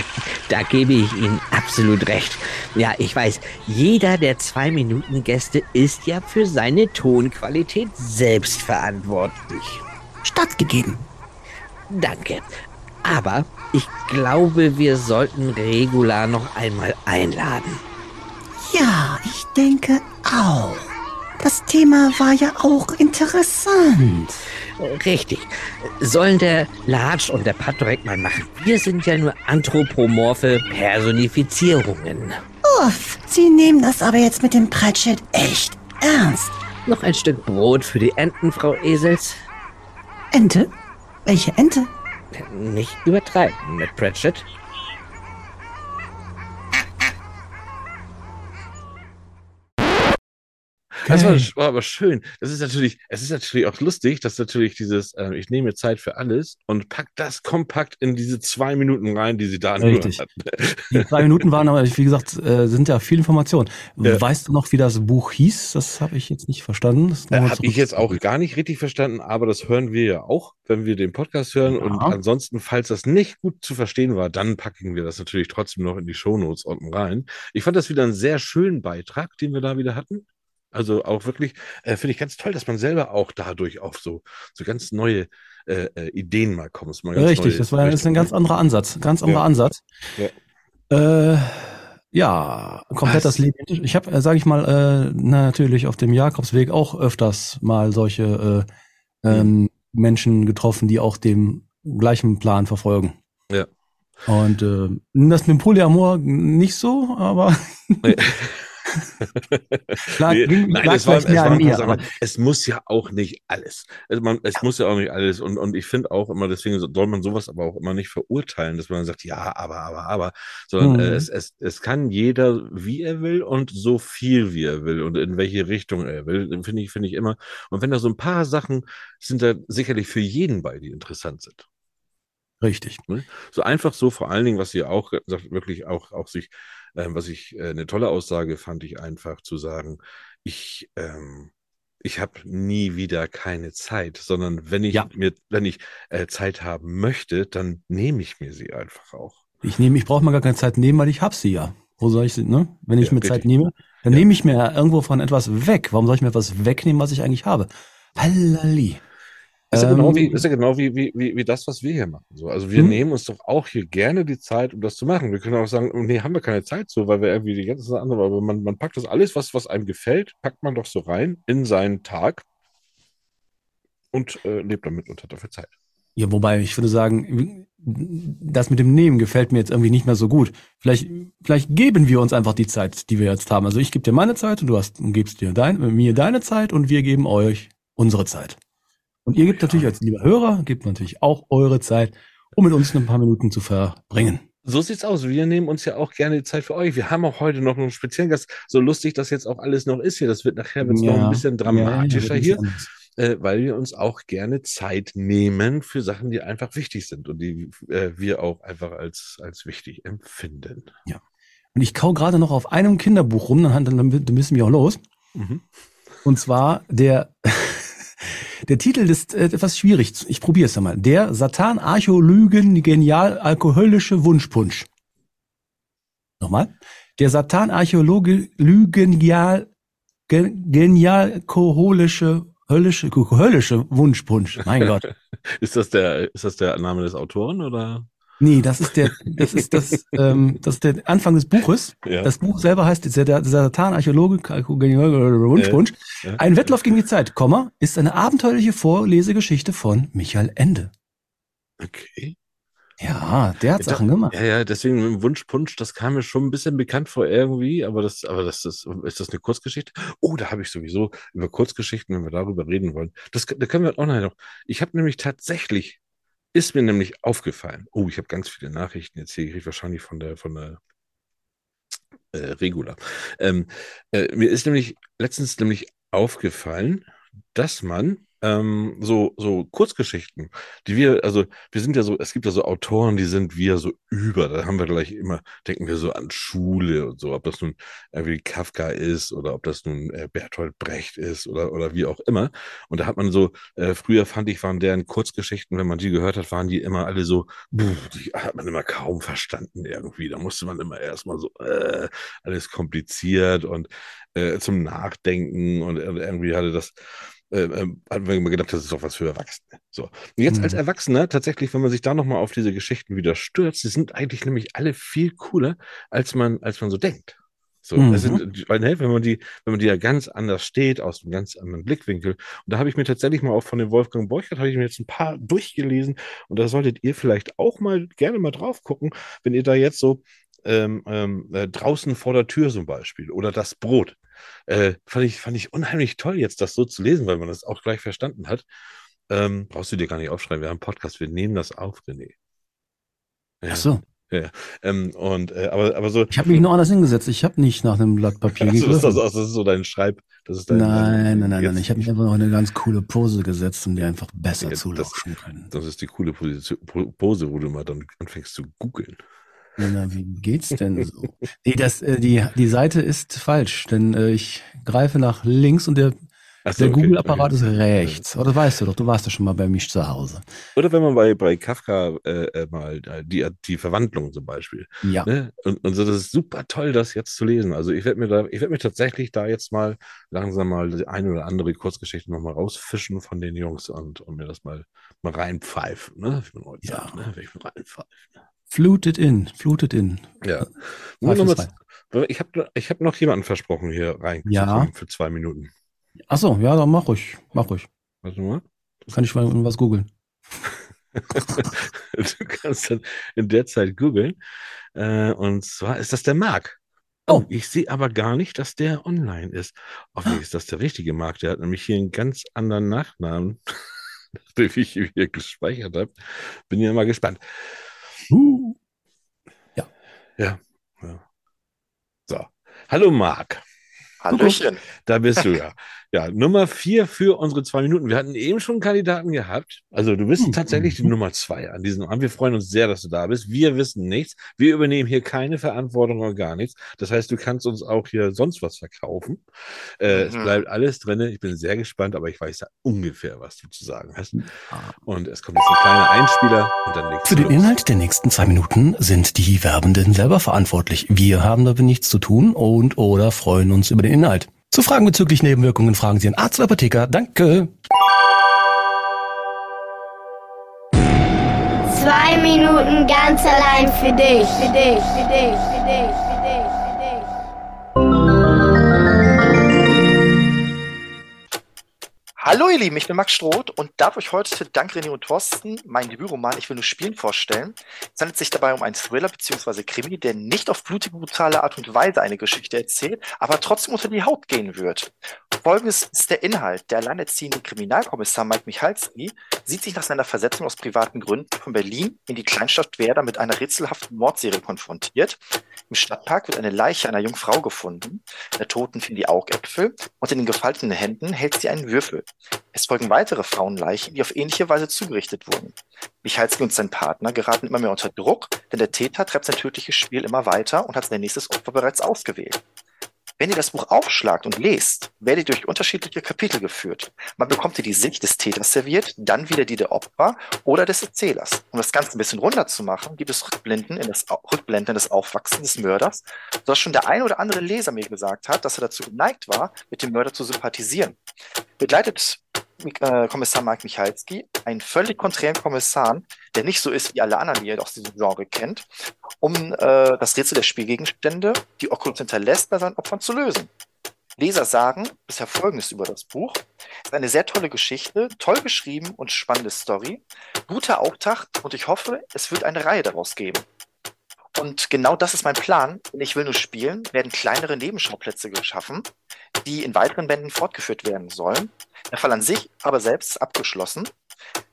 I: da gebe ich Ihnen absolut recht. Ja, ich weiß, jeder der Zwei-Minuten-Gäste ist ja für seine Tonqualität selbst verantwortlich.
H: Stattgegeben.
I: Danke. Aber ich glaube, wir sollten Regula noch einmal einladen.
H: Ja, ich denke auch. Das Thema war ja auch interessant.
I: Richtig. Sollen der Latsch und der Patrick mal machen. Wir sind ja nur anthropomorphe Personifizierungen.
H: Uff, Sie nehmen das aber jetzt mit dem Pratchett echt ernst.
I: Noch ein Stück Brot für die Enten, Frau Esels.
H: Ente? Welche Ente?
I: Nicht übertreiben mit Pratchett.
B: Das war, war aber schön. Das ist natürlich, es ist natürlich auch lustig, dass natürlich dieses, äh, ich nehme mir Zeit für alles und pack das kompakt in diese zwei Minuten rein, die sie da
A: Richtig.
B: hat.
A: Die drei Minuten waren aber, wie gesagt, äh, sind ja viel Information.
B: Ja.
A: Weißt du noch, wie das Buch hieß? Das habe ich jetzt nicht verstanden. Das
B: Äh, Habe ich jetzt auch gar nicht richtig verstanden, aber das hören wir ja auch, wenn wir den Podcast hören.
A: Ja.
B: Und ansonsten, falls das nicht gut zu verstehen war, dann packen wir das natürlich trotzdem noch in die Shownotes unten rein. Ich fand das wieder einen sehr schönen Beitrag, den wir da wieder hatten. Also auch wirklich, äh, finde ich ganz toll, dass man selber auch dadurch auf so, so ganz neue äh, äh, Ideen mal kommst. Mal ganz
A: Richtig, das war das ist ein ganz anderer Ansatz. Ganz anderer
B: Ja.
A: Ansatz.
B: Ja.
A: Äh, ja, komplett
B: Was?
A: das Leben. Ich habe, äh, sage ich mal, äh, natürlich auf dem Jakobsweg auch öfters mal solche äh, ähm, Menschen getroffen, die auch dem gleichen Plan verfolgen.
B: Ja.
A: Und äh, das mit dem Polyamor nicht so, aber
B: Nee,
A: ging-
B: Nein, es, war,
A: mir,
B: Sachen. muss ja auch nicht alles. Also man, es muss ja auch nicht alles. Und, und ich finde auch immer, deswegen soll man sowas aber auch immer nicht verurteilen, dass man sagt, ja, aber, aber, aber, sondern
A: Mhm.
B: äh, es, es, es kann jeder, wie er will und so viel, wie er will und in welche Richtung er will, finde ich, finde ich immer. Und wenn da so ein paar Sachen sind da sicherlich für jeden bei, die interessant sind.
A: richtig.
B: Ne? So einfach so, vor allen Dingen, was ihr auch sagt, wirklich auch, auch sich, ähm, was ich äh, eine tolle Aussage fand, ich einfach zu sagen, ich, ähm, ich habe nie wieder keine Zeit, sondern wenn ich
A: Ja.
B: mir, wenn ich äh, Zeit haben möchte, dann nehme ich mir sie einfach auch.
A: Ich nehme, ich brauche mir gar keine Zeit nehmen, weil ich hab sie ja. Wo soll ich sie, ne? Wenn ich
B: Ja,
A: mir Zeit
B: richtig.
A: nehme, dann
B: Ja.
A: nehme ich mir irgendwo von etwas weg. Warum soll ich mir etwas wegnehmen, was ich eigentlich habe? Hallali.
B: Ist ja
A: Ähm,
B: genau, wie, ist ja genau wie, wie, wie, wie das, was wir hier machen. So, also wir
A: Mhm.
B: nehmen uns doch auch hier gerne die Zeit, um das zu machen. Wir können auch sagen, oh, nee, haben wir keine Zeit so, weil wir irgendwie die ganze Zeit andere, aber man, man packt das alles, was, was einem gefällt, packt man doch so rein in seinen Tag und äh, lebt damit und hat dafür Zeit.
A: Ja, wobei ich würde sagen, das mit dem Nehmen gefällt mir jetzt irgendwie nicht mehr so gut. Vielleicht, vielleicht geben wir uns einfach die Zeit, die wir jetzt haben. Also ich gebe dir meine Zeit und du hast, gibst dir dein, mir deine Zeit und wir geben euch unsere Zeit. Und ihr gebt natürlich als lieber Hörer, gebt natürlich auch eure Zeit, um mit uns ein paar Minuten zu verbringen.
B: So sieht's aus. Wir nehmen uns ja auch gerne die Zeit für euch. Wir haben auch heute noch einen speziellen Gast. So lustig das jetzt auch alles noch ist hier. Das wird nachher wird's noch ein bisschen dramatischer
A: ja,
B: hier.
A: ja,
B: äh, weil wir uns auch gerne Zeit nehmen für Sachen, die einfach wichtig sind und die äh, wir auch einfach als, als wichtig empfinden.
A: Und ich kau gerade noch auf einem Kinderbuch rum, dann, dann, dann müssen wir auch los.
B: Mhm.
A: Und zwar der, der Titel ist äh, etwas schwierig. Ich probiere es einmal. Der Satan Archäolygen genial alkoholische Wunschpunsch. Nochmal. Der Satan Archäologe Lügenial gen- genial alkoholische höllische höllische Wunschpunsch. Mein Gott.
B: Ist das der, ist das der Name des Autoren oder?
A: Nee, das ist der, das ist das, ähm, das ist der Anfang des Buches.
B: Ja.
A: Das Buch selber heißt der, der Satan Archäologe Wunschpunsch.
B: Ja.
A: Ein Wettlauf gegen die Zeit, Komma, ist eine abenteuerliche Vorlesegeschichte von Michael Ende.
B: Okay.
A: Ja, der hat
B: Ja,
A: Sachen gemacht.
B: Ja, ja, deswegen mit dem Wunschpunsch, das kam mir schon ein bisschen bekannt vor irgendwie, aber das, aber das ist, ist das eine Kurzgeschichte? Oh, da habe ich sowieso über Kurzgeschichten, wenn wir darüber reden wollen. Das, da können wir auch noch. Ich habe nämlich tatsächlich, ist mir nämlich aufgefallen. Oh, ich habe ganz viele Nachrichten jetzt hier, ich wahrscheinlich von der, von der äh, Regula. Ähm, äh, mir ist nämlich letztens nämlich aufgefallen, dass man ähm, so, so Kurzgeschichten, die wir, also wir sind ja so, es gibt ja so Autoren, die sind wir so über, da haben wir gleich immer, denken wir so an Schule und so, ob das nun irgendwie Kafka ist oder ob das nun äh, Bertolt Brecht ist oder, oder wie auch immer. Und da hat man so, äh, früher fand ich, waren deren Kurzgeschichten, wenn man die gehört hat, waren die immer alle so, buh, die hat man immer kaum verstanden irgendwie. Da musste man immer erstmal so, äh, alles kompliziert und äh, zum Nachdenken und irgendwie hatte das, äh, äh, hat man immer gedacht, das ist doch was für Erwachsene. So. Und jetzt als
A: Mhm.
B: Erwachsener, tatsächlich, wenn man sich da nochmal auf diese Geschichten wieder stürzt, die sind eigentlich nämlich alle viel cooler, als man, als man so denkt. So,
A: Mhm.
B: sind, weil, ne, wenn man die, wenn man die ja ganz anders steht, aus einem ganz anderen Blickwinkel. Und da habe ich mir tatsächlich mal auch von dem Wolfgang Borchert, habe ich mir jetzt ein paar durchgelesen. Und da solltet ihr vielleicht auch mal gerne mal drauf gucken, wenn ihr da jetzt so ähm, ähm, äh, draußen vor der Tür zum Beispiel oder das Brot. Äh, fand ich, fand ich unheimlich toll, jetzt das so zu lesen, weil man das auch gleich verstanden hat. Ähm, brauchst du dir gar nicht aufschreiben, wir haben einen Podcast, wir nehmen das auf, René. Ja,
A: Ach so.
B: ja. Ähm, und, äh, aber, aber so,
A: Ich habe mich noch anders hingesetzt. Ich habe nicht nach einem Blatt Papier
B: also, das, ist
A: gegriffen.
B: das, das ist so dein Schreib, das ist dein,
A: Nein, nein, nein, nein. Ich habe mich einfach noch in eine ganz coole Pose gesetzt, um dir einfach besser
B: Ja, das-
A: zulauschen können.
B: Das ist die coole Position, Po- Pose, wo du mal dann anfängst zu googeln.
A: Na, wie geht's denn so? Nee, das, äh, die, die Seite ist falsch, denn äh, ich greife nach links und der
B: so,
A: Der
B: okay,
A: Google-Apparat
B: okay.
A: ist rechts. Oder weißt du doch, du warst ja schon mal bei mir zu Hause.
B: Oder wenn man bei, bei Kafka äh, äh, mal äh, die, die Verwandlung zum Beispiel.
A: Ja.
B: Ne? Und, und so, das ist super toll, das jetzt zu lesen. Also ich werde mir da, ich werde mir tatsächlich da jetzt mal langsam mal die eine oder andere Kurzgeschichte nochmal rausfischen von den Jungs und, und mir das mal, mal reinpfeifen, ne? Wie man heute
A: Ja.
B: sagt, ne? Wenn ich mal reinpfeife.
A: Fluted in, fluted in.
B: Ja.
A: Pfeif
B: Nur noch
A: es
B: mal- ich habe ich hab noch jemanden versprochen, hier reinzukommen
A: Ja.
B: für zwei Minuten.
A: Achso, ja, dann mach ruhig. Mach ruhig.
B: Warte mal.
A: Kann ich mal was googeln.
B: Du kannst dann in der Zeit googeln. Äh, und zwar ist das der Marc.
A: Oh.
B: Oh, ich sehe aber gar nicht, dass der online ist. Hoffentlich ist das der richtige Marc. Der hat nämlich hier einen ganz anderen Nachnamen, den ich hier gespeichert habe. Bin ja mal gespannt.
A: Uh.
B: Ja. ja. So. Hallo Marc.
J: Hallöchen.
B: Da bist du ja. Ja, Nummer vier für unsere zwei Minuten. Wir hatten eben schon einen Kandidaten gehabt. Also du bist
A: Hm.
B: tatsächlich die Nummer zwei an diesem Abend. Wir freuen uns sehr, dass du da bist. Wir wissen nichts. Wir übernehmen hier keine Verantwortung oder gar nichts. Das heißt, du kannst uns auch hier sonst was verkaufen. Äh, Es
J: Mhm.
B: bleibt alles drin. Ich bin sehr gespannt, aber ich weiß ja ungefähr, was du zu sagen hast.
A: Ah.
B: Und es kommt jetzt ein kleiner Einspieler und dann legst
A: Für den
B: los.
A: Inhalt der nächsten zwei Minuten sind die Werbenden selber verantwortlich. Wir haben damit nichts zu tun und oder freuen uns über den Inhalt. Zu Fragen bezüglich Nebenwirkungen fragen Sie einen Arzt oder Apotheker. Danke.
F: Zwei Minuten ganz allein für dich. Für dich, für dich, für dich, für dich.
J: Hallo ihr Lieben, ich bin Max Stroth und darf euch heute dank René und Thorsten meinen Debütroman Ich will nur spielen vorstellen. Es handelt sich dabei um einen Thriller bzw. Krimi, der nicht auf blutige, brutale Art und Weise eine Geschichte erzählt, aber trotzdem unter die Haut gehen wird. Folgendes ist der Inhalt. Der alleinerziehende Kriminalkommissar Mike Michalski sieht sich nach seiner Versetzung aus privaten Gründen von Berlin in die Kleinstadt Werder mit einer rätselhaften Mordserie konfrontiert. Im Stadtpark wird eine Leiche einer jungen Frau gefunden. Der Toten finden die Augäpfel und in den gefalteten Händen hält sie einen Würfel. Es folgen weitere Frauenleichen, die auf ähnliche Weise zugerichtet wurden. Michalski und sein Partner geraten immer mehr unter Druck, denn der Täter treibt sein tödliches Spiel immer weiter und hat sein nächstes Opfer bereits ausgewählt. Wenn ihr das Buch aufschlagt und lest, werdet ihr durch unterschiedliche Kapitel geführt. Man bekommt ihr die Sicht des Täters serviert, dann wieder die der Opfer oder des Erzählers. Um das Ganze ein bisschen runter zu machen, gibt es Rückblenden in das, Rückblenden das Aufwachsen des Mörders, sodass schon der ein oder andere Leser mir gesagt hat, dass er dazu geneigt war, mit dem Mörder zu sympathisieren. Begleitet äh, Kommissar Mark Michalski einen völlig konträren Kommissar, der nicht so ist wie alle anderen, die ihr aus diesem Genre kennt, um äh, das Rätsel der Spielgegenstände, die Oculus hinterlässt, bei seinen Opfern zu lösen. Leser sagen bisher Folgendes über das Buch. Es ist eine sehr tolle Geschichte, toll geschrieben und spannende Story, guter Auftakt und ich hoffe, es wird eine Reihe daraus geben. Und genau das ist mein Plan. Ich will nur spielen, werden kleinere Nebenschauplätze geschaffen, die in weiteren Bänden fortgeführt werden sollen. Der Fall an sich aber selbst abgeschlossen.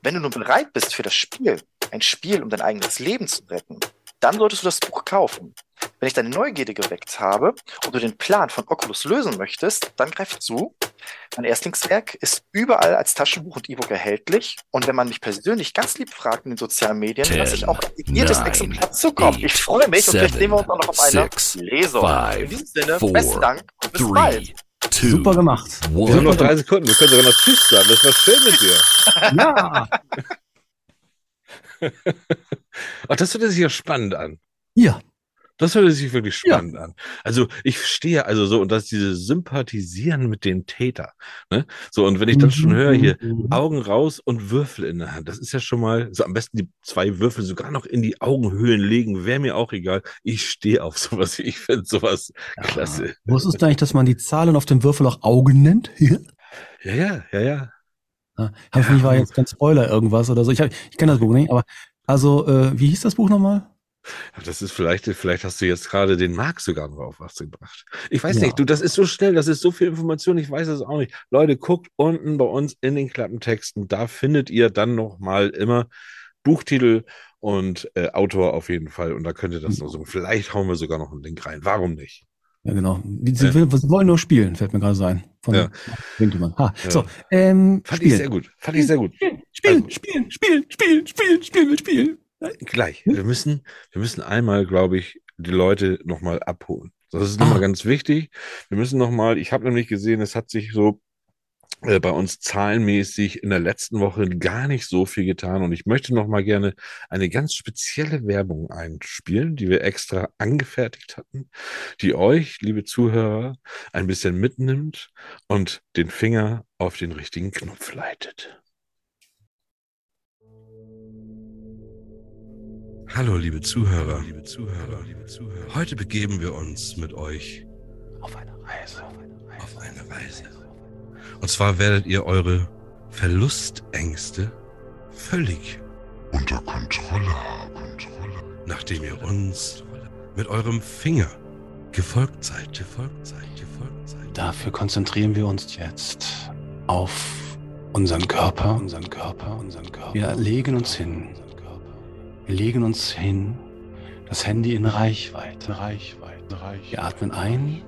J: Wenn du nun bereit bist für das Spiel, ein Spiel, um dein eigenes Leben zu retten, dann solltest du das Buch kaufen. Wenn ich deine Neugierde geweckt habe und du den Plan von Oculus lösen möchtest, dann greif zu. Mein Erstlingswerk ist überall als Taschenbuch und E-Book erhältlich. Und wenn man mich persönlich ganz lieb fragt in den sozialen Medien, lasse ich auch ein signiertes Exemplar zukommen. Ich freue mich und vielleicht
C: seven,
J: sehen wir uns auch noch auf einer
C: six,
J: Lesung.
C: five,
J: in diesem Sinne,
C: four,
J: besten Dank und bis bald.
C: Three, two,
A: Super gemacht.
B: Wir haben noch
C: one.
B: drei Sekunden. Wir können sogar noch Tschüss sagen. Das war schön mit dir.
A: Ja.
B: Ach, das hört sich ja spannend an.
A: Ja.
B: Das hört sich wirklich spannend an. Also ich stehe also so, und das ist dieses Sympathisieren mit dem Täter. Ne? So, und wenn ich dann schon höre, hier Augen raus und Würfel in der Hand, das ist ja schon mal, so am besten die zwei Würfel sogar noch in die Augenhöhlen legen, wäre mir auch egal. Ich stehe auf sowas. Ich finde sowas klasse.
A: Wusstest du eigentlich, dass man die Zahlen auf dem Würfel auch Augen nennt? Ja.
B: Ja, ja, ja, ja.
A: Ja, hab mich war jetzt kein Spoiler irgendwas oder so. Ich, hab- ich kenne das Buch nicht, aber also, äh, wie hieß das Buch nochmal?
B: Das ist vielleicht, vielleicht hast du jetzt gerade den Marc sogar noch auf was gebracht. Ich weiß
A: Ja.
B: nicht, du, das ist so schnell, das ist so viel Information, ich weiß es auch nicht. Leute, guckt unten bei uns in den Klappentexten, da findet ihr dann nochmal immer Buchtitel und äh, Autor auf jeden Fall und da könnt ihr das noch so. Vielleicht hauen wir sogar noch einen Link rein. Warum nicht?
A: Ja, genau. Sie,
B: Ja.
A: wollen nur spielen, fällt mir gerade so ein. Von
B: Ja.
A: irgendjemand. Ha.
B: Ja.
A: So, ähm,
B: Fand ich
A: spielen.
B: sehr gut. Fand ich sehr gut.
A: Spielen,
B: Also-
A: spielen, spielen, spielen, spielen, spielen, spielen.
B: Gleich. Wir müssen, wir müssen einmal, glaube ich, die Leute nochmal abholen. Das ist nochmal
A: Ah.
B: ganz wichtig. Wir müssen nochmal, ich habe nämlich gesehen, es hat sich so bei uns zahlenmäßig in der letzten Woche gar nicht so viel getan. Und ich möchte noch mal gerne eine ganz spezielle Werbung einspielen, die wir extra angefertigt hatten, die euch, liebe Zuhörer, ein bisschen mitnimmt und den Finger auf den richtigen Knopf leitet.
K: Hallo, liebe Zuhörer. liebe Zuhörer. Heute begeben wir uns mit euch
D: Auf eine Reise.
K: auf eine Reise. Und zwar werdet ihr eure Verlustängste völlig
L: unter Kontrolle haben.
K: nachdem ihr uns mit eurem Finger gefolgt seid, gefolgt seid, gefolgt seid.
D: Dafür konzentrieren wir uns jetzt auf unseren Körper, unseren Körper, unseren Körper. Wir legen uns hin. Wir legen uns hin. Das Handy in Reichweite. Reichweite. Wir atmen ein.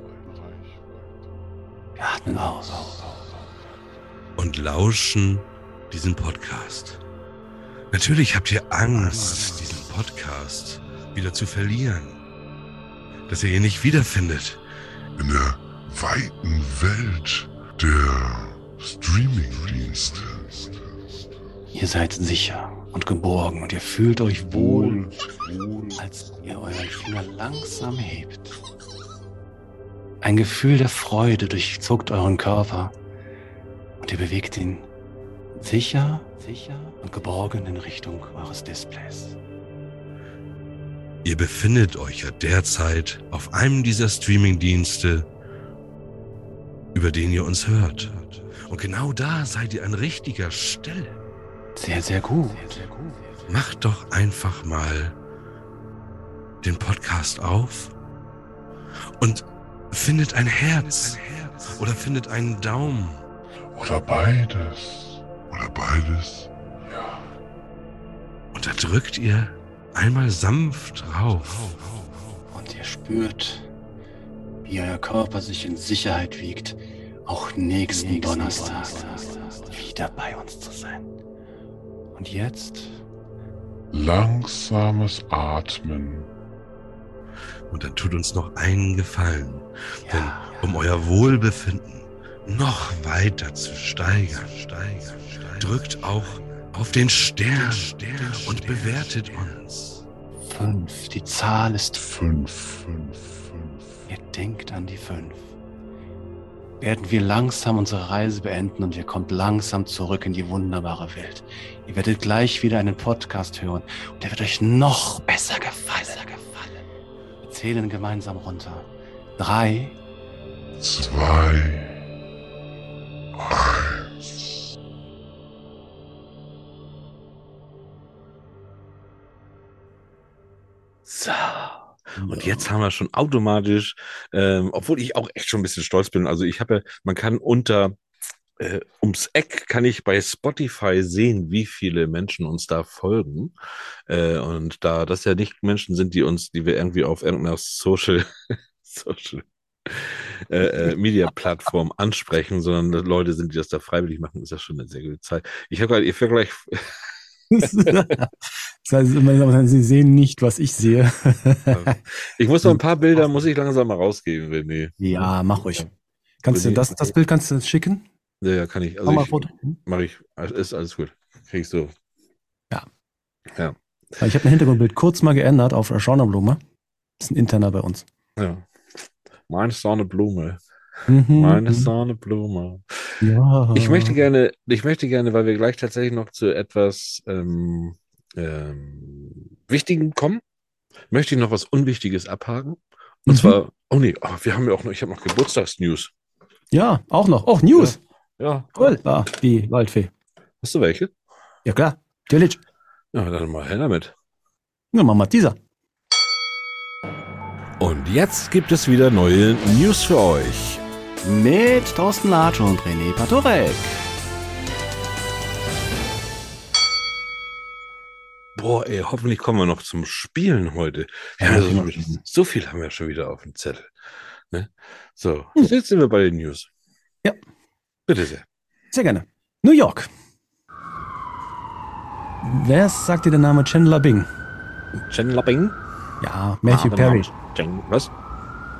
D: Wir atmen aus.
K: Und lauschen diesen Podcast. Natürlich habt ihr Angst, diesen Podcast wieder zu verlieren. Dass ihr ihn nicht wiederfindet.
L: In der weiten Welt der Streamingdienste.
D: Ihr seid sicher und geborgen und ihr fühlt euch wohl, als ihr euren Finger langsam hebt. Ein Gefühl der Freude durchzuckt euren Körper und ihr bewegt ihn sicher, sicher und geborgen in Richtung eures Displays.
K: Ihr befindet euch ja derzeit auf einem dieser Streamingdienste, über den ihr uns hört. Und genau da seid ihr an richtiger Stelle.
D: Sehr, sehr gut.
K: Macht doch einfach mal den Podcast auf und findet ein Herz oder findet einen Daumen.
L: Oder beides. Oder beides.
K: Und da drückt ihr einmal sanft rauf.
D: Und ihr spürt, wie euer Körper sich in Sicherheit wiegt, auch nächsten, Donnerstag wieder bei uns zu sein. Und jetzt
L: Langsames Atmen.
K: Und dann tut uns noch einen Gefallen. Denn um euer Wohlbefinden noch weiter zu steigern, steigern, drückt auch auf den Stern, und bewertet uns.
D: fünf. Die Zahl ist
L: Fünf, fünf, fünf.
D: Ihr denkt an die fünf. Werden wir langsam unsere Reise beenden und ihr kommt langsam zurück in die wunderbare Welt. Ihr werdet gleich wieder einen Podcast hören und der wird euch noch besser gefallen. Wir zählen gemeinsam runter. Drei,
L: Zwei.
B: So. Und jetzt haben wir schon automatisch, ähm, obwohl ich auch echt schon ein bisschen stolz bin. Also ich habe, ja- man kann unter äh, ums Eck kann ich bei Spotify sehen, wie viele Menschen uns da folgen. Äh, und da das ja nicht Menschen sind, die uns, die wir irgendwie auf irgendeiner Social, Social äh, äh, Media-Plattform ansprechen, sondern Leute sind, die das da freiwillig machen, ist das schon eine sehr gute Zeit. Ich habe gerade, ihr Vergleich,
D: das heißt, Sie sehen nicht, was ich sehe.
B: ich muss noch ein paar Bilder, muss ich langsam mal rausgeben, René.
D: ja, mach ruhig. Kannst du
B: René,
D: das, das Bild kannst du schicken?
B: Ja, kann ich.
D: Mach
B: Also
D: mal
B: ich,
D: Foto.
B: Mache ich. Ist alles gut. Kriegst du.
D: Ja.
B: Ja.
D: Ich habe ein Hintergrundbild kurz mal geändert auf Schaunerblume. Das ist ein interner bei uns.
B: Ja. Meine Sonnenblume.
D: Mhm.
B: Meine Sonnenblume.
D: Ja.
B: Ich möchte gerne, ich möchte gerne, weil wir gleich tatsächlich noch zu etwas ähm, ähm, Wichtigem kommen, möchte ich noch was Unwichtiges abhaken. Und
D: Mhm.
B: zwar, oh nee, oh, wir haben ja auch noch, ich habe noch Geburtstagsnews.
D: Ja, auch noch. Oh, News.
B: Ja.
D: Cool. Ah, die Waldfee.
B: Hast du welche?
D: Ja, klar. Natürlich.
B: Ja, dann mal her damit.
D: Ja, mach mal dieser.
M: Und jetzt gibt es wieder neue News für euch.
A: Mit Thorsten Latsch und René Patorek.
B: Boah, ey, hoffentlich kommen wir noch zum Spielen heute.
D: Ja, das
B: so, viel, haben wir schon wieder auf dem Zettel. Ne? So, jetzt sind wir bei den News.
D: Ja.
B: Bitte sehr.
D: Sehr gerne. New York. Wer sagt dir der Name Chandler Bing?
B: Chandler Bing?
D: Ja, Matthew
B: Ah,
D: Perry.
B: Chen- Was?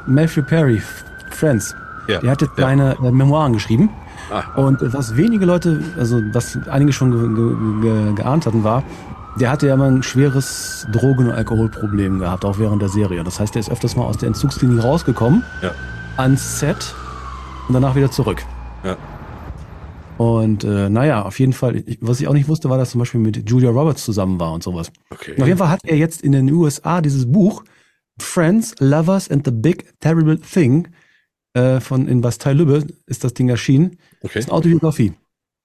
D: Matthew Perry, Friends.
B: Ja.
D: Der hat jetzt
B: ja.
D: seine äh, Memoiren geschrieben
B: Aha.
A: Und was wenige Leute, also was einige schon ge ge ge geahnt hatten, war, der hatte ja mal ein schweres Drogen- und Alkoholproblem gehabt, auch während der Serie. Das heißt, der ist öfters mal aus der Entzugsklinik rausgekommen,
B: Ja.
A: ans Set und danach wieder zurück.
B: Ja.
A: Und äh, naja, auf jeden Fall, ich, was ich auch nicht wusste, war, dass zum Beispiel mit Julia Roberts zusammen war und sowas.
B: Okay.
A: Und auf jeden Fall hat er jetzt in den USA dieses Buch Friends, Lovers and the Big Terrible Thing äh, von in Bastei Lübbe ist das Ding erschienen.
B: Okay.
A: Das ist eine Autobiografie.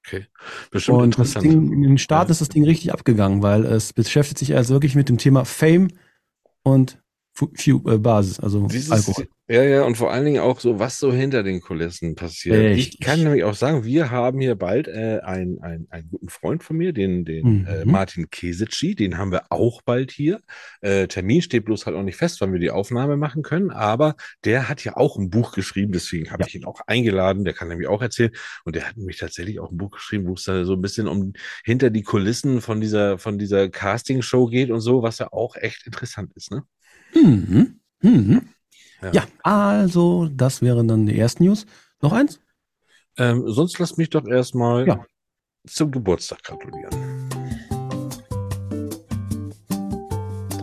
B: Okay. Bestimmt
A: Und das
B: interessant.
A: Ding, in den Staaten ist das Ding richtig abgegangen, weil es beschäftigt sich also wirklich mit dem Thema Fame und äh, Basis, also
B: Dieses,
A: Alkohol.
B: Ja, ja, und vor allen Dingen auch so, was so hinter den Kulissen passiert.
A: Richtig.
B: Ich kann nämlich auch sagen, wir haben hier bald äh, einen, einen, einen guten Freund von mir, den, den
A: Mhm.
B: äh, Martin Kesitschi, den haben wir auch bald hier. Äh, Termin steht bloß halt auch nicht fest, wann wir die Aufnahme machen können, aber der hat ja auch ein Buch geschrieben, deswegen habe
A: Ja.
B: ich ihn auch eingeladen, der kann nämlich auch erzählen. Und der hat nämlich tatsächlich auch ein Buch geschrieben, wo es da so ein bisschen um hinter die Kulissen von dieser, von dieser Castingshow geht und so, was ja auch echt interessant ist, ne?
A: Mhm. Mhm.
B: Ja.
A: Ja, also das wären dann die ersten News. Noch eins?
B: Ähm, sonst lass mich doch erstmal
A: Ja.
B: zum Geburtstag gratulieren.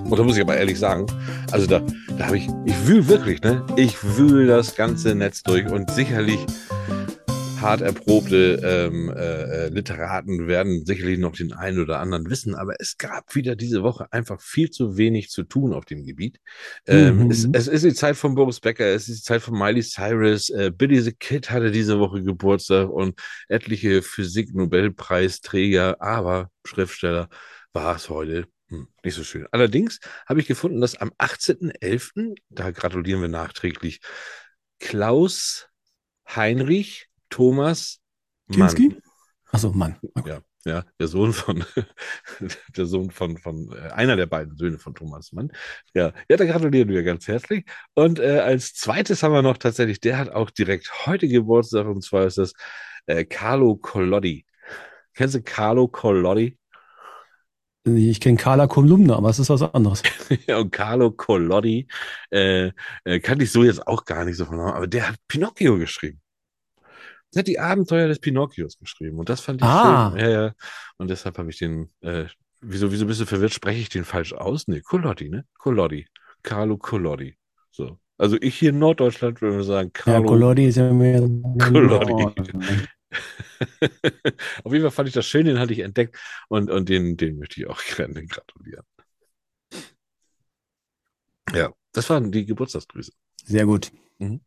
B: Und da muss ich aber ehrlich sagen, also da, da habe ich, ich wühl wirklich, ne? Ich wühl das ganze Netz durch und sicherlich hart erprobte ähm, äh, äh, Literaten werden sicherlich noch den einen oder anderen wissen, aber es gab wieder diese Woche einfach viel zu wenig zu tun auf dem Gebiet. Ähm,
A: Mhm.
B: es, es ist die Zeit von Boris Becker, es ist die Zeit von Miley Cyrus, äh, Billy the Kid hatte diese Woche Geburtstag und etliche Physik-Nobelpreisträger, aber Schriftsteller war es heute hm, nicht so schön. Allerdings habe ich gefunden, dass am 18.11., da gratulieren wir nachträglich, Klaus Heinrich Thomas Mann.
A: Kinski? Achso, Mann. Okay.
B: Ja, ja, der Sohn von, der Sohn von, von, äh, einer der beiden Söhne von Thomas Mann. Ja, ja, da gratulieren wir ganz herzlich. Und äh, als zweites haben wir noch tatsächlich, der hat auch direkt heute Geburtstag und zwar ist das äh, Carlo Collodi. Kennst du Carlo Collodi?
A: Ich kenne Carla Kolumna, aber es ist was anderes.
B: ja, und Carlo Collodi äh, äh, kannte ich so jetzt auch gar nicht so von aber der hat Pinocchio geschrieben. Der hat die Abenteuer des Pinocchios geschrieben und das fand ich
A: Ah.
B: schön. Ja, ja. Und deshalb habe ich den, äh, wieso, wieso bist du verwirrt? Spreche ich den falsch aus? Nee, Collodi, ne? Collodi. Carlo Collodi. So. Also ich hier in Norddeutschland würde sagen
A: Ja,
B: Carlo
A: Collodi ist ja mehr.
B: Collodi. Auf jeden Fall fand ich das schön, den hatte ich entdeckt und, und den, den möchte ich auch gerne gratulieren. Ja, das waren die Geburtstagsgrüße.
A: Sehr gut.
B: Also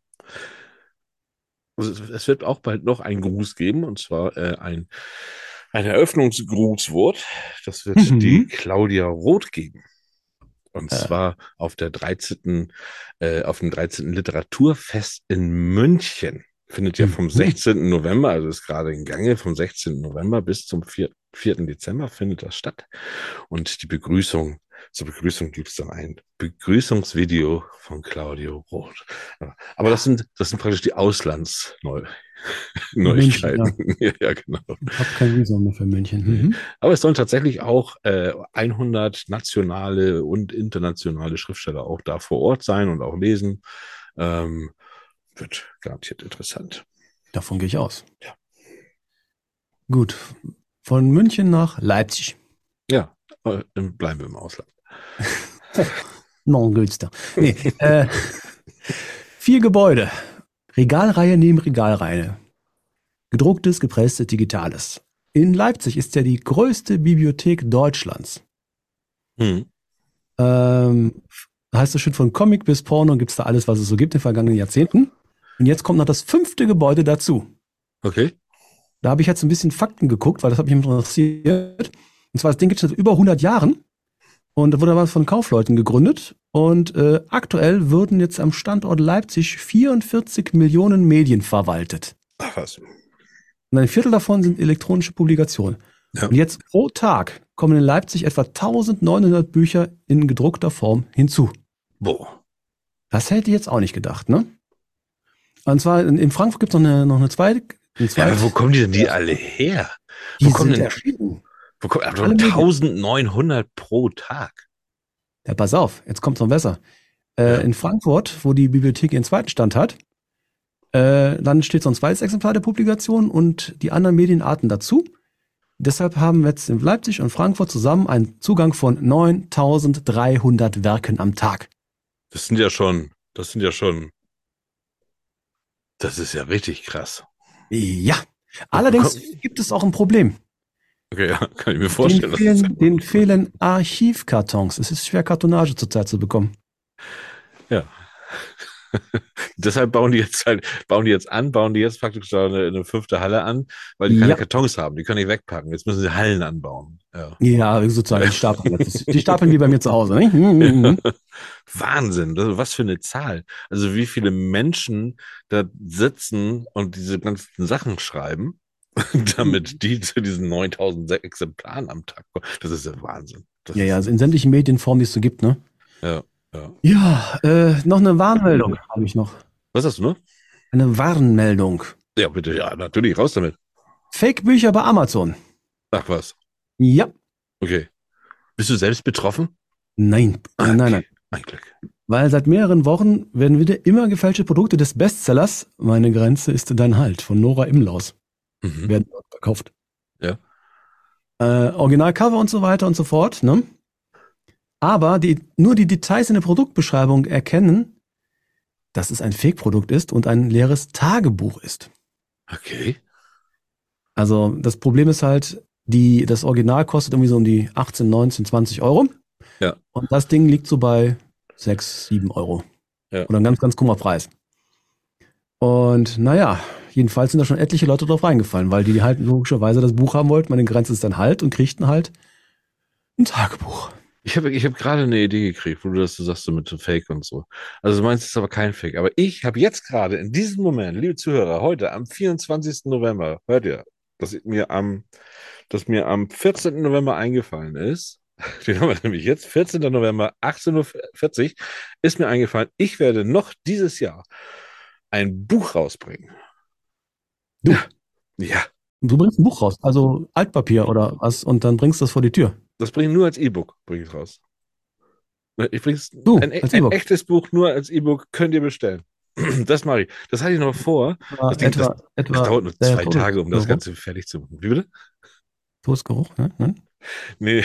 B: es- es wird auch bald noch einen Gruß geben, und zwar äh, ein, ein Eröffnungsgrußwort. Das wird
A: Mhm.
B: die Claudia Roth geben. Und
A: Äh.
B: zwar auf der 13., äh, auf dem 13. Literaturfest in München. Findet ja vom
A: Mhm.
B: 16. November, also ist gerade in Gange, vom 16. November bis zum 4. 4. Dezember findet das statt. Und die Begrüßung, zur Begrüßung gibt es dann ein Begrüßungsvideo von Claudio Roth. Aber das sind, das sind praktisch die Auslandsneuigkeiten. Ja. ja, genau.
A: Ich habe kein Visum mehr für München. Mhm.
B: Aber es sollen tatsächlich auch äh, 100 nationale und internationale Schriftsteller auch da vor Ort sein und auch lesen. Ähm, wird garantiert interessant.
A: Davon gehe ich aus.
B: Ja.
A: Gut. Von München nach Leipzig.
B: Ja, äh, dann bleiben wir im Ausland.
A: Non, günstig. Nee, äh, vier Gebäude. Regalreihe neben Regalreihe. Gedrucktes, gepresstes, digitales. In Leipzig ist ja die größte Bibliothek Deutschlands.
B: Hm.
A: Ähm, heißt das schon von Comic bis Porno gibt's da alles, was es so gibt in den vergangenen Jahrzehnten. Und jetzt kommt noch das fünfte Gebäude dazu.
B: Okay.
A: Da habe ich jetzt ein bisschen Fakten geguckt, weil das hat mich interessiert. Und zwar, das Ding gibt es seit über 100 Jahren. Und da wurde damals von Kaufleuten gegründet. Und äh, aktuell würden jetzt am Standort Leipzig 44 Millionen Medien verwaltet.
B: Ach was.
A: Und ein Viertel davon sind elektronische Publikationen.
B: Ja.
A: Und jetzt pro Tag kommen in Leipzig etwa 1900 Bücher in gedruckter Form hinzu.
B: Boah.
A: Das hätte ich jetzt auch nicht gedacht, ne? Und zwar in, in Frankfurt gibt es noch eine, noch eine zweite. Eine
B: Ja,
A: zweite
B: aber wo kommen die denn die alle her?
A: die
B: wo kommen
A: sind
B: denn-
A: erschienen.
B: Wo kommen, aber
A: Alle Medien.
B: 1900 pro Tag.
A: Ja, pass auf, jetzt kommt's noch besser. Äh, In Frankfurt, wo die Bibliothek ihren zweiten Stand hat, Äh, dann steht so ein zweites Exemplar der Publikation und die anderen Medienarten dazu. Deshalb haben wir jetzt in Leipzig und Frankfurt zusammen einen Zugang von 9300 Werken am Tag.
B: Das sind ja schon, das sind ja schon, das ist ja richtig krass.
A: Ja. Allerdings gibt es auch ein Problem.
B: Okay, ja, kann ich mir vorstellen.
A: Den fehlen,
B: das-
A: den fehlen Archivkartons. Es ist schwer, Kartonage zurzeit zu bekommen.
B: Ja. Deshalb bauen die jetzt halt, bauen die jetzt an, bauen die jetzt praktisch da eine, eine fünfte Halle an, weil die keine
A: Ja.
B: Kartons haben. Die können nicht wegpacken. Jetzt müssen sie Hallen anbauen. Ja.
A: Ja, sozusagen, die stapeln. jetzt. Die stapeln wie bei mir zu Hause. Ne? Hm, hm, hm.
B: Wahnsinn, das, was für eine Zahl. Also wie viele Menschen da sitzen und diese ganzen Sachen schreiben, damit die zu diesen 9000 Exemplaren am Tag kommen. Das ist ja Wahnsinn. Das
A: Ja, ja, also in sämtlichen Medienformen, die es so gibt, ne?
B: ja, ja.
A: Ja, äh, noch eine Warnmeldung habe ich noch.
B: Was hast du noch?
A: Eine Warnmeldung.
B: Ja, bitte, ja, natürlich, raus damit.
A: Fake-Bücher bei Amazon.
B: Ach was.
A: Ja.
B: Okay. Bist du selbst betroffen?
A: Nein, nein, nein, nein.
B: Ein Glück.
A: Weil seit mehreren Wochen werden wieder immer gefälschte Produkte des Bestsellers Meine Grenze ist dein Halt von Nora Imlaus
B: Mhm.
A: werden dort verkauft.
B: Ja.
A: Äh, Originalcover und so weiter und so fort, ne? Aber die, nur die Details in der Produktbeschreibung erkennen, dass es ein Fake-Produkt ist und ein leeres Tagebuch ist.
B: Okay.
A: Also das Problem ist halt, die, das Original kostet irgendwie so um die 18, 19, 20 Euro.
B: Ja.
A: Und das Ding liegt so bei 6, 7 Euro.
B: Ja.
A: Oder ein ganz, ganz krummer Preis. Und naja, jedenfalls sind da schon etliche Leute drauf reingefallen, weil die halt logischerweise das Buch haben wollten. Meine Grenze ist dann halt und kriegten halt ein Tagebuch.
B: Ich habe ich hab gerade eine Idee gekriegt, wo du das so sagst, so mit Fake und so. Also du meinst, es ist aber kein Fake. Aber ich habe jetzt gerade in diesem Moment, liebe Zuhörer, heute am 24. November, hört ihr, dass mir am, dass mir am 14. November eingefallen ist, den haben wir nämlich jetzt, 14. November, 18.40 Uhr, ist mir eingefallen, ich werde noch dieses Jahr ein Buch rausbringen.
A: Du?
B: Ja,
A: Du bringst ein Buch raus, also Altpapier oder was, und dann bringst du das vor die Tür.
B: das bringe ich nur als E-Book, bringe ich raus. Ne, Ich bring's,
A: Du,
B: ein,
A: als
B: ein echtes Buch nur als E-Book könnt ihr bestellen. Das mache ich. Das hatte ich noch vor. Das, Ding,
A: etwa,
B: das,
A: etwa
B: das dauert nur zwei Tage, um das. Ganze fertig zu machen. Wie bitte?
A: Todesgeruch, ne? ne?
B: Nee.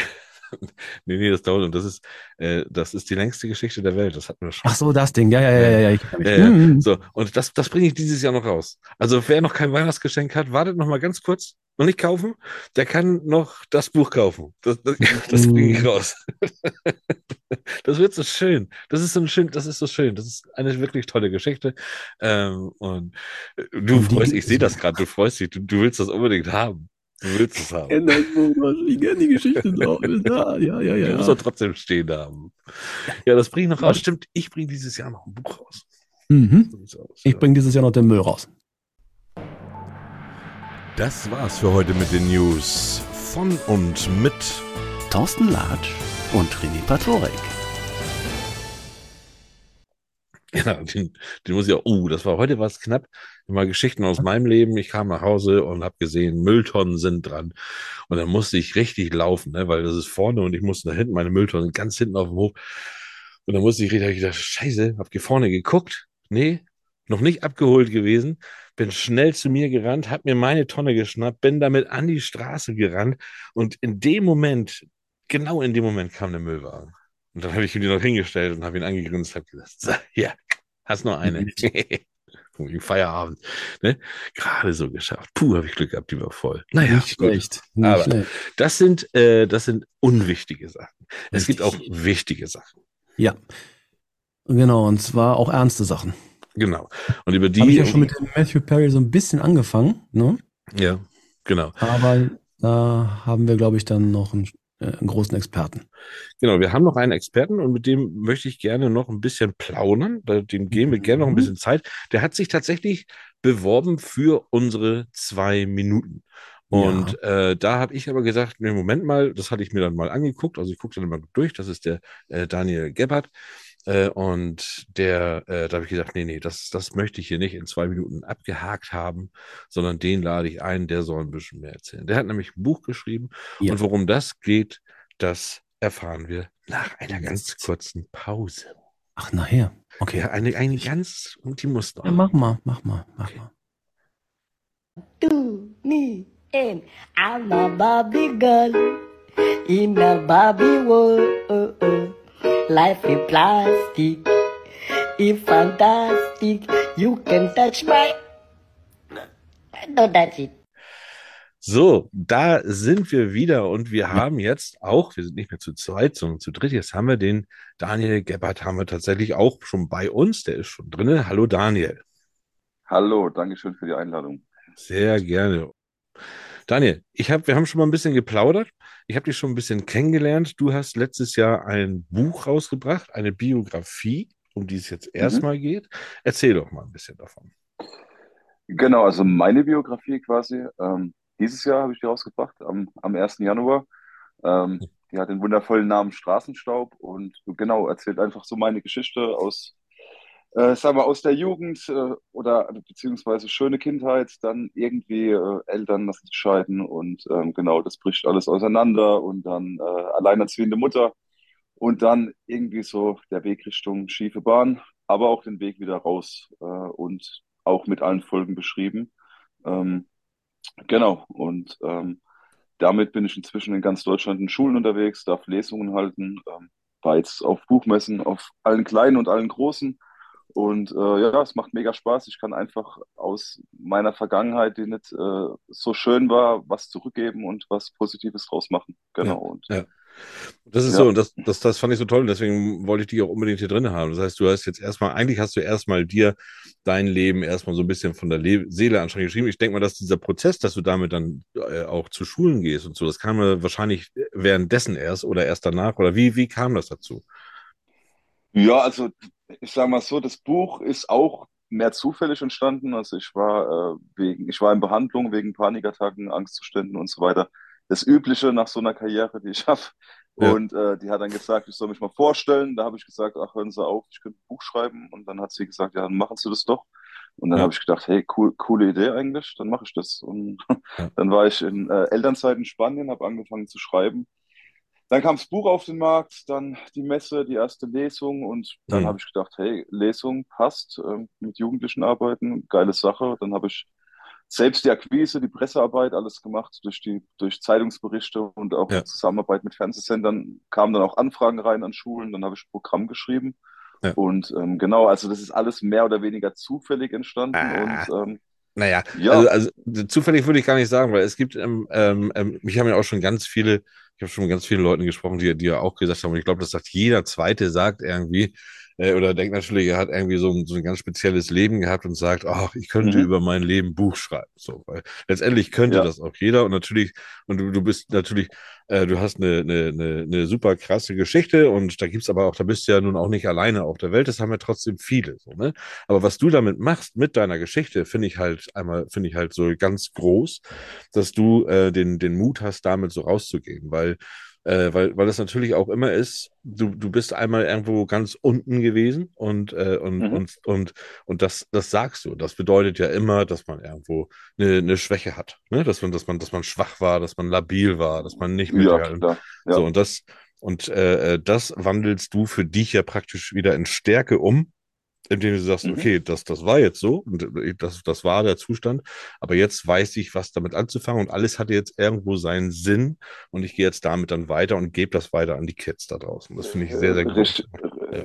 B: Nee, nee, das dauert und das ist, äh, das ist die längste Geschichte der Welt. Das hatten wir schon.
A: Ach so, das Ding. Ja, ja, ja, ja, ja. Ich.
B: Ja, ja.
A: Mhm.
B: So, und das, das bringe ich dieses Jahr noch raus. Also wer noch kein Weihnachtsgeschenk hat, wartet noch mal ganz kurz. Noch nicht kaufen, der kann noch das Buch kaufen. Das, das, das bringe ich
A: Mhm.
B: raus. Das wird so schön. Das ist so ein schön, das ist so schön. Das ist eine wirklich tolle Geschichte. Ähm, und äh, du
A: Und
B: freust, ich sehe das gerade, du freust dich, du, du willst das unbedingt haben. Du willst es haben.
A: ich kenne die Geschichte noch. Ja, ja, ja,
B: Du
A: ja.
B: musst doch trotzdem stehen haben. Ja, das bringe ich noch raus. Stimmt, ich bringe dieses Jahr noch ein Buch raus.
A: Mhm.
B: Aus,
A: Ich
B: ja.
A: bringe dieses Jahr noch den Müll raus.
C: Das war's für heute mit den News von und mit
D: Thorsten Latsch und René Patorek.
B: Ja, den, den muss ich auch, uh, das war heute was knapp. Mal Geschichten aus meinem Leben. Ich kam nach Hause und habe gesehen, Mülltonnen sind dran. Und dann musste ich richtig laufen, ne, weil das ist vorne und ich musste nach hinten, meine Mülltonnen ganz hinten auf dem Hof. Und dann musste ich richtig, ich gedacht, scheiße, hab hier vorne geguckt. Nee, noch nicht abgeholt gewesen. Bin schnell zu mir gerannt, hab mir meine Tonne geschnappt, bin damit an die Straße gerannt. Und in dem Moment, genau in dem Moment kam der Müllwagen. Und dann habe ich ihn noch hingestellt und habe ihn angegrinst, habe gesagt, so, hier, hast noch eine. Feierabend. Ne? Gerade so geschafft. Puh, habe ich Glück gehabt, die war voll. Naja,
A: Nicht
B: gut.
A: schlecht. Nicht
B: Aber
A: schlecht.
B: das sind, äh, das sind unwichtige Sachen. Es gibt auch
A: Richtig.
B: wichtige Sachen.
A: Ja. Genau, und zwar auch ernste Sachen.
B: Genau. Und über die.
A: Habe ich ja schon mit dem Matthew Perry so ein bisschen angefangen, ne?
B: ja, genau.
A: Aber da haben wir, glaube ich, dann noch äh, einen großen Experten.
B: Genau, wir haben noch einen Experten und mit dem möchte ich gerne noch ein bisschen plaudern. Dem geben wir gerne noch ein bisschen Zeit. Der hat sich tatsächlich beworben für unsere zwei Minuten. Und äh, da habe ich aber gesagt, nee, Moment mal, das hatte ich mir dann mal angeguckt. Also ich gucke dann immer durch, das ist der äh, Daniel Gebhardt. Äh, und der, äh, da habe ich gesagt, nee, nee, das, das möchte ich hier nicht in zwei Minuten abgehakt haben, sondern den lade ich ein, der soll ein bisschen mehr erzählen. Der hat nämlich ein Buch geschrieben
A: Ja.
B: und worum das geht, das erfahren wir nach einer ganz kurzen Pause.
A: Ach, nachher. Okay.
B: Ja, eine, eine ganz, und die muss noch.
A: Ja, mach mal, mach mal, mach mal.
N: to me and I'm a Barbie girl in a Barbie world. Life is plastic, it's fantastic. You can touch my. Don't touch it.
B: So, da sind wir wieder und wir haben jetzt auch, wir sind nicht mehr zu zweit, sondern zu dritt, jetzt haben wir den Daniel Gebhardt, haben wir tatsächlich auch schon bei uns, der ist schon drinne. Hallo Daniel.
O: Hallo, Dankeschön für die Einladung.
B: Sehr gerne. Daniel, ich hab, wir haben schon mal ein bisschen geplaudert. Ich habe dich schon ein bisschen kennengelernt. Du hast letztes Jahr ein Buch rausgebracht, eine Biografie, um die es jetzt erstmal geht. Erzähl doch mal ein bisschen davon.
O: Genau, also meine Biografie quasi. Ähm, dieses Jahr habe ich die rausgebracht, am, am 1. Januar. Ähm, die hat den wundervollen Namen Straßenstaub und genau, erzählt einfach so meine Geschichte aus, äh, sagen wir, aus der Jugend äh, oder beziehungsweise schöne Kindheit, dann irgendwie äh, Eltern lassen sich scheiden und ähm, genau, das bricht alles auseinander und dann äh, alleinerziehende Mutter und dann irgendwie so der Weg Richtung schiefe Bahn, aber auch den Weg wieder raus äh, und auch mit allen Folgen beschrieben. Ähm, Genau, und ähm, damit bin ich inzwischen in ganz Deutschland in Schulen unterwegs, darf Lesungen halten, ähm, war jetzt auf Buchmessen, auf allen kleinen und allen großen. Und äh, ja, es macht mega Spaß. Ich kann einfach aus meiner Vergangenheit, die nicht äh, so schön war, was zurückgeben und was Positives draus machen. Genau. Und
B: Ja. Das ist
O: Ja.
B: so, und das, das, das fand ich so toll, und deswegen wollte ich dich auch unbedingt hier drin haben. Das heißt, du hast jetzt erstmal, eigentlich hast du erstmal dir dein Leben erstmal so ein bisschen von der Le Seele anstrengend geschrieben. Ich denke mal, dass dieser Prozess, dass du damit dann äh, auch zu Schulen gehst und so, das kam ja wahrscheinlich währenddessen erst oder erst danach, oder wie, wie kam das dazu?
O: Ja, also ich sage mal so, das Buch ist auch mehr zufällig entstanden. Also ich war äh, wegen, ich war in Behandlung wegen Panikattacken, Angstzuständen und so weiter. Das Übliche nach so einer Karriere, die ich habe.
B: Ja.
O: Und äh, die hat dann gesagt, ich soll mich mal vorstellen. Da habe ich gesagt, ach, hören Sie auf, ich könnte ein Buch schreiben. Und dann hat sie gesagt, ja, dann machen Sie das doch. Und dann
B: Ja.
O: habe ich gedacht, hey, cool, coole Idee eigentlich, dann mache ich das. Und
B: Ja.
O: dann war ich in äh, Elternzeit in Spanien, habe angefangen zu schreiben. Dann kam das Buch auf den Markt, dann die Messe, die erste Lesung und dann
B: Mhm.
O: habe ich gedacht, hey, Lesung passt, ähm, mit Jugendlichen arbeiten, geile Sache. Dann habe ich selbst die Akquise, die Pressearbeit, alles gemacht durch die, durch Zeitungsberichte und auch
B: Ja.
O: Zusammenarbeit mit Fernsehsendern kamen dann auch Anfragen rein an Schulen, dann habe ich ein Programm geschrieben.
B: Ja.
O: Und ähm, genau, also das ist alles mehr oder weniger zufällig entstanden
B: Ah.
O: und ähm,
B: Naja,
O: Ja.
B: also, also zufällig würde ich gar nicht sagen, weil es gibt, ähm, ähm, ähm, mich haben ja auch schon ganz viele, ich habe schon mit ganz vielen Leuten gesprochen, die, die ja auch gesagt haben, und ich glaube, das sagt jeder Zweite, sagt irgendwie, äh, oder denkt natürlich, er hat irgendwie so ein, so ein ganz spezielles Leben gehabt und sagt, ach, ich könnte
O: Mhm.
B: über mein Leben Buch schreiben. So, weil letztendlich könnte
O: Ja.
B: das auch jeder und natürlich, und du, du bist natürlich, äh, du hast eine, eine, eine, eine super krasse Geschichte und da gibt's aber auch, da bist du ja nun auch nicht alleine auf der Welt, das haben ja trotzdem viele, so, ne? Aber was du damit machst, mit deiner Geschichte, finde ich halt einmal, finde ich halt so ganz groß, dass du äh, den, den Mut hast, damit so rauszugehen, weil, äh, weil, weil das natürlich auch immer ist, du, du bist einmal irgendwo ganz unten gewesen und, äh, und,
O: Mhm.
B: und, und, und das, das sagst du. Das bedeutet ja immer, dass man irgendwo eine, eine Schwäche hat, ne? Dass man, dass man, dass man schwach war, dass man labil war, dass man nicht
O: ja,
B: mitgehalten
O: klar. Ja.
B: so, und das, und äh, äh, das wandelst du für dich ja praktisch wieder in Stärke um, indem du sagst,
O: Mhm.
B: okay, das, das war jetzt so und das, das war der Zustand, aber jetzt weiß ich, was damit anzufangen und alles hatte jetzt irgendwo seinen Sinn und ich gehe jetzt damit dann weiter und gebe das weiter an die Kids da draußen. Das finde ich sehr, sehr gut.
O: Richtig,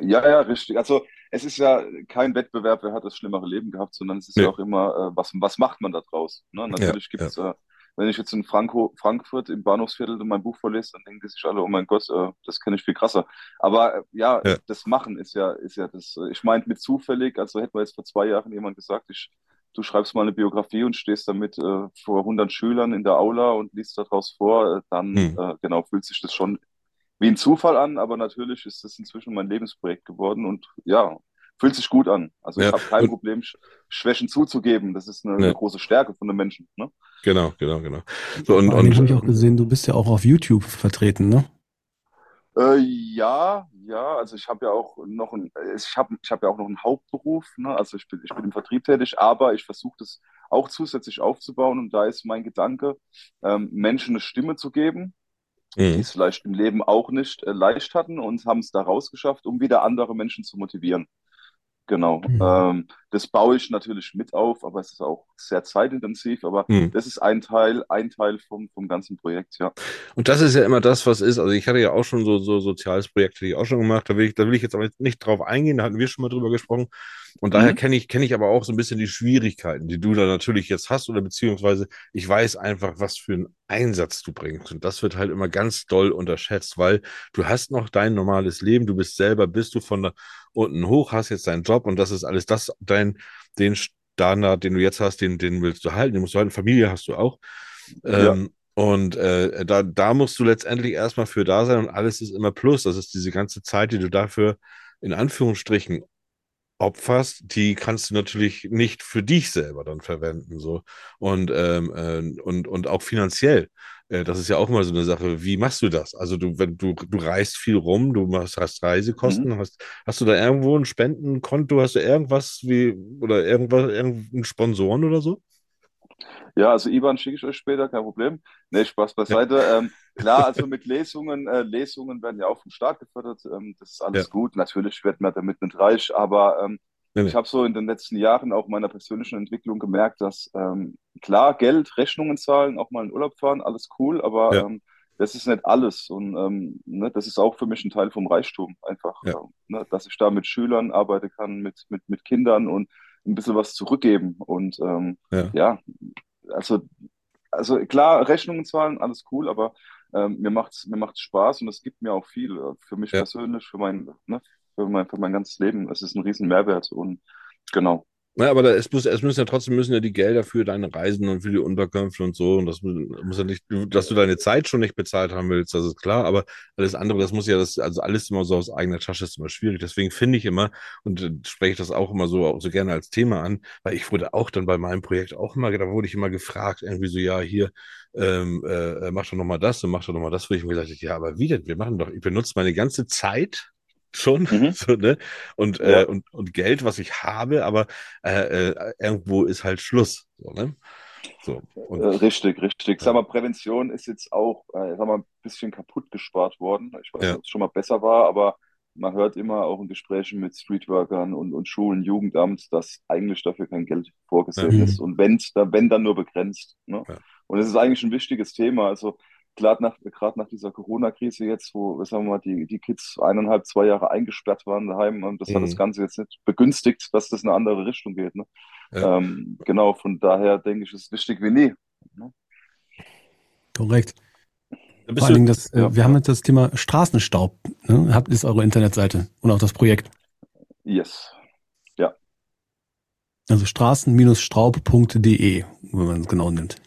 O: ja, ja, richtig. Also es ist ja kein Wettbewerb, wer hat das schlimmere Leben gehabt, sondern es ist
B: Nee.
O: ja auch immer, äh, was, was macht man da draus? Ne? Natürlich gibt es, äh, wenn ich jetzt in Franco, Frankfurt im Bahnhofsviertel mein Buch vorlese, dann denken die sich alle, oh mein Gott, äh, das kenne ich viel krasser. Aber äh, ja,
B: Ja.
O: das Machen ist ja, ist ja das, äh, ich meinte mit zufällig, also hätte mir jetzt vor zwei Jahren jemand gesagt, ich, du schreibst mal eine Biografie und stehst damit äh, vor 100 Schülern in der Aula und liest daraus vor, äh, dann
B: Hm.
O: äh, genau fühlt sich das schon wie ein Zufall an, aber natürlich ist es inzwischen mein Lebensprojekt geworden und ja, fühlt sich gut an. Also
B: Ja,
O: ich habe kein Problem, Sch- Schwächen zuzugeben. Das ist eine,
B: Ja.
O: eine große Stärke von den Menschen. Ne?
B: Genau, genau, genau. So, und,
A: habe
B: und
A: ich auch gesehen, du bist ja auch auf YouTube vertreten, ne?
O: Äh, ja, ja, also ich habe ja auch noch ein, ich habe ich hab ja auch noch einen Hauptberuf, ne? Also ich bin, ich bin im Vertrieb tätig, aber ich versuche das auch zusätzlich aufzubauen und da ist mein Gedanke, ähm, Menschen eine Stimme zu geben
B: Mhm.
O: die es vielleicht im Leben auch nicht äh, leicht hatten und haben es da rausgeschafft, um wieder andere Menschen zu motivieren. Genau.
B: Mhm.
O: Ähm, das baue ich natürlich mit auf, aber es ist auch sehr zeitintensiv. Aber
B: Mhm.
O: das ist ein Teil, ein Teil vom, vom ganzen Projekt, ja.
B: Und das ist ja immer das, was ist. Also ich hatte ja auch schon so, so soziales Projekt, hätte ich auch schon gemacht. Da will ich, da will ich jetzt aber nicht drauf eingehen, da hatten wir schon mal drüber gesprochen. Und daher
O: Mhm.
B: kenne ich, kenne ich aber auch so ein bisschen die Schwierigkeiten, die du da natürlich jetzt hast, oder beziehungsweise ich weiß einfach, was für einen Einsatz du bringst. Und das wird halt immer ganz doll unterschätzt, weil du hast noch dein normales Leben, du bist selber, bist du von da unten hoch, hast jetzt deinen Job und das ist alles das, dein, den Standard, den du jetzt hast, den, den willst du halten, den musst du halten, Familie hast du auch.
O: Ja.
B: Ähm, und äh, da, da musst du letztendlich erstmal für da sein und alles ist immer Plus. Das ist diese ganze Zeit, die du dafür in Anführungsstrichen opferst, die kannst du natürlich nicht für dich selber dann verwenden. So. Und, ähm, äh, und, und auch finanziell. Äh, das ist ja auch mal so eine Sache. Wie machst du das? Also du, wenn du, du reist viel rum, du machst, hast Reisekosten, hast, hast du da irgendwo ein Spendenkonto, hast du irgendwas wie oder irgendwas, irgendeinen Sponsoren oder so?
O: Ja, also IBAN schicke ich euch später, kein Problem. Nee, Spaß beiseite. Ähm, klar, also mit Lesungen, äh, Lesungen werden ja auch vom Staat gefördert. Ähm, das ist alles
B: Ja.
O: gut. Natürlich wird man damit nicht reich, aber ähm,
B: nee.
O: ich habe so in den letzten Jahren auch meiner persönlichen Entwicklung gemerkt, dass ähm, klar, Geld, Rechnungen zahlen, auch mal in Urlaub fahren, alles cool, aber
B: Ja.
O: ähm, das ist nicht alles. Und ähm, ne, das ist auch für mich ein Teil vom Reichtum, einfach,
B: Ja.
O: ähm, ne, dass ich da mit Schülern arbeiten kann, mit, mit, mit Kindern und ein bisschen was zurückgeben. Und ähm,
B: Ja.
O: ja, also, also klar, Rechnungen zahlen, alles cool, aber ähm, mir macht's, mir macht's Spaß und es gibt mir auch viel äh, für mich
B: Ja.
O: persönlich, für mein, ne, für mein, für mein ganzes Leben. Es ist ein riesen Mehrwert und genau.
B: Ja, aber da, es, muss, es müssen ja trotzdem müssen ja die Gelder für deine Reisen und für die Unterkünfte und so. Und das mu- muss ja nicht, dass du deine Zeit schon nicht bezahlt haben willst, das ist klar. Aber alles andere, das muss ja das, also alles immer so aus eigener Tasche ist immer schwierig. Deswegen finde ich immer und äh, spreche ich das auch immer so, so gerne als Thema an, weil ich wurde auch dann bei meinem Projekt auch immer, da wurde ich immer gefragt, irgendwie so, ja, hier, ähm, äh, mach doch nochmal das und mach doch nochmal das, wo ich mir gesagt habe, ja, aber wie denn? Wir machen doch, ich benutze meine ganze Zeit schon, so, ne? Und,
O: Ja.
B: äh, und, und Geld, was ich habe, aber äh, äh, irgendwo ist halt Schluss. So, ne? So,
O: Äh,
B: und,
O: richtig, richtig. Sag mal, Prävention ist jetzt auch, äh, sag mal, ein bisschen kaputt gespart worden. Ich weiß
B: Ja.
O: nicht, ob es schon mal besser war, aber man hört immer auch in Gesprächen mit Streetworkern und, und Schulen, Jugendamt, dass eigentlich dafür kein Geld vorgesehen
B: Ja.
O: ist. Und wenn, wenn dann nur begrenzt. Ne?
B: Ja.
O: Und es ist eigentlich ein wichtiges Thema. Also gerade nach, gerade nach dieser Corona-Krise jetzt, wo, sagen wir mal, die, die Kids eineinhalb, zwei Jahre eingesperrt waren daheim, und das hat
B: Mhm.
O: das Ganze jetzt nicht begünstigt, dass das in eine andere Richtung geht. Ne?
B: Ja.
O: Ähm, genau, von daher denke ich, ist es wichtig wie nie.
A: Korrekt.
B: bist
A: Vor allen Dingen, das, äh,
O: ja.
A: wir haben jetzt das Thema Straßenstaub. Ne? Habt ist eure Internetseite und auch das Projekt.
O: Yes. Ja.
A: Also straßen-straub.de, wenn man es genau nimmt.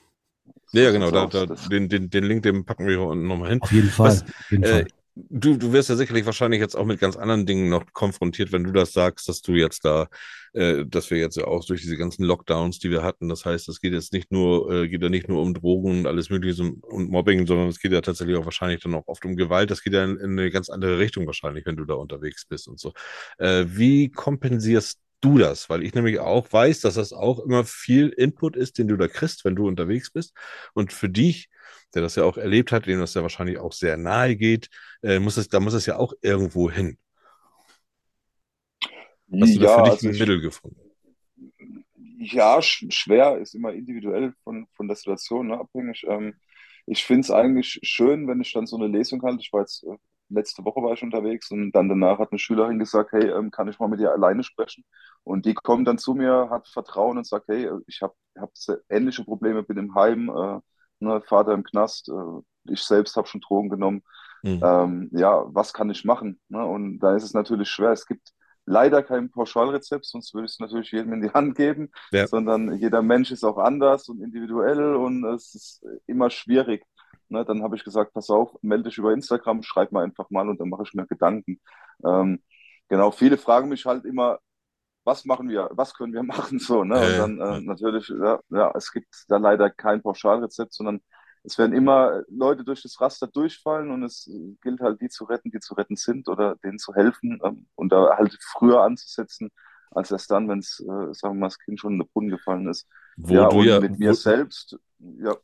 B: Ja, genau, da, da, den, den, den Link, den packen wir hier unten nochmal hin.
A: Auf jeden Fall.
B: Was,
A: auf jeden
B: äh,
A: Fall.
B: du, du wirst ja sicherlich wahrscheinlich jetzt auch mit ganz anderen Dingen noch konfrontiert, wenn du das sagst, dass du jetzt da, äh, dass wir jetzt ja auch durch diese ganzen Lockdowns, die wir hatten, das heißt, es geht jetzt nicht nur, äh, geht ja nicht nur um Drogen und alles Mögliche und Mobbing, sondern es geht ja tatsächlich auch wahrscheinlich dann auch oft um Gewalt. Das geht ja in, in eine ganz andere Richtung wahrscheinlich, wenn du da unterwegs bist und so. Äh, wie kompensierst du das? Weil ich nämlich auch weiß, dass das auch immer viel Input ist, den du da kriegst, wenn du unterwegs bist. Und für dich, der das ja auch erlebt hat, dem das ja wahrscheinlich auch sehr nahe geht, äh, muss es, da muss es ja auch irgendwo hin. Hast du da
O: Ja,
B: für dich
O: also
B: ein
O: ich,
B: Mittel gefunden?
O: ja, sch schwer ist immer individuell von, von der Situation ne, abhängig. Ähm, ich finde es eigentlich schön, wenn ich dann so eine Lesung halte. Ich war jetzt, äh, letzte Woche war ich unterwegs und dann danach hat eine Schülerin gesagt, hey, ähm, kann ich mal mit dir alleine sprechen? Und die kommt dann zu mir, hat Vertrauen und sagt, hey, ich habe hab ähnliche Probleme, bin im Heim, äh, ne, Vater im Knast, äh, ich selbst habe schon Drogen genommen.
B: Mhm.
O: Ähm, ja, was kann ich machen? Ne? Und da ist es natürlich schwer. Es gibt leider kein Pauschalrezept, sonst würde ich es natürlich jedem in die Hand geben,
B: Ja.
O: sondern jeder Mensch ist auch anders und individuell und es ist immer schwierig. Ne? Dann habe ich gesagt, pass auf, melde dich über Instagram, schreib mal einfach mal und dann mache ich mir Gedanken. Ähm, genau, viele fragen mich halt immer, was machen wir, was können wir machen so, ne? Und dann äh, natürlich, ja, ja, es gibt da leider kein Pauschalrezept, sondern es werden immer Leute durch das Raster durchfallen und es gilt halt, die zu retten, die zu retten sind oder denen zu helfen ähm, und da halt früher anzusetzen, als erst dann, wenn es, äh, sagen wir mal, das Kind schon in den Brunnen gefallen ist.
B: Wo
O: ja,
B: du
O: und
B: ja-
O: mit mir selbst, ja,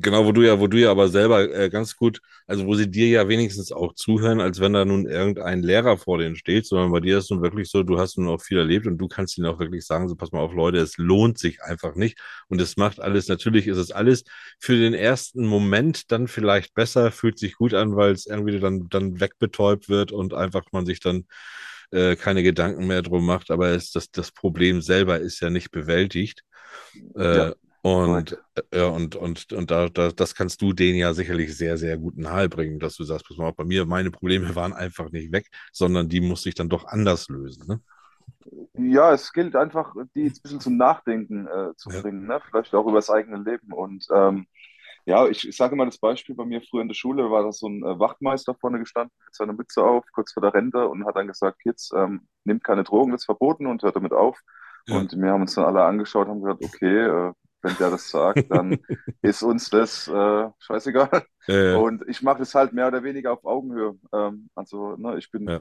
B: Genau, wo du ja, wo du ja aber selber äh, ganz gut, also wo sie dir ja wenigstens auch zuhören, als wenn da nun irgendein Lehrer vor denen steht, sondern bei dir ist nun wirklich so, du hast nun auch viel erlebt und du kannst ihnen auch wirklich sagen, so pass mal auf, Leute, es lohnt sich einfach nicht und es macht alles, natürlich ist es alles für den ersten Moment dann vielleicht besser, fühlt sich gut an, weil es irgendwie dann, dann wegbetäubt wird und einfach man sich dann äh, keine Gedanken mehr drum macht, aber es, das, das Problem selber ist ja nicht bewältigt. Äh,
O: Ja,
B: und, äh, ja, und, und, und da, da, das kannst du denen ja sicherlich sehr, sehr gut nahebringen, dass du sagst, pass mal bei mir, meine Probleme waren einfach nicht weg, sondern die musste ich dann doch anders lösen. Ne?
O: Ja, es gilt einfach, die ein bisschen zum Nachdenken äh, zu
B: Ja.
O: bringen, ne? Vielleicht auch über das eigene Leben. Und ähm, ja, ich, ich sage mal das Beispiel bei mir früher in der Schule, war da so ein äh, Wachtmeister vorne gestanden mit seiner Mütze auf, kurz vor der Rente und hat dann gesagt, Kids, ähm, nehmt keine Drogen, das ist verboten und hört damit auf.
B: Ja.
O: Und wir haben uns dann alle angeschaut, haben gesagt, okay, äh, wenn der das sagt, dann ist uns das äh, scheißegal.
B: Äh,
O: Und ich mache das halt mehr oder weniger auf Augenhöhe. Ähm, also, ne, ich bin
B: Ja.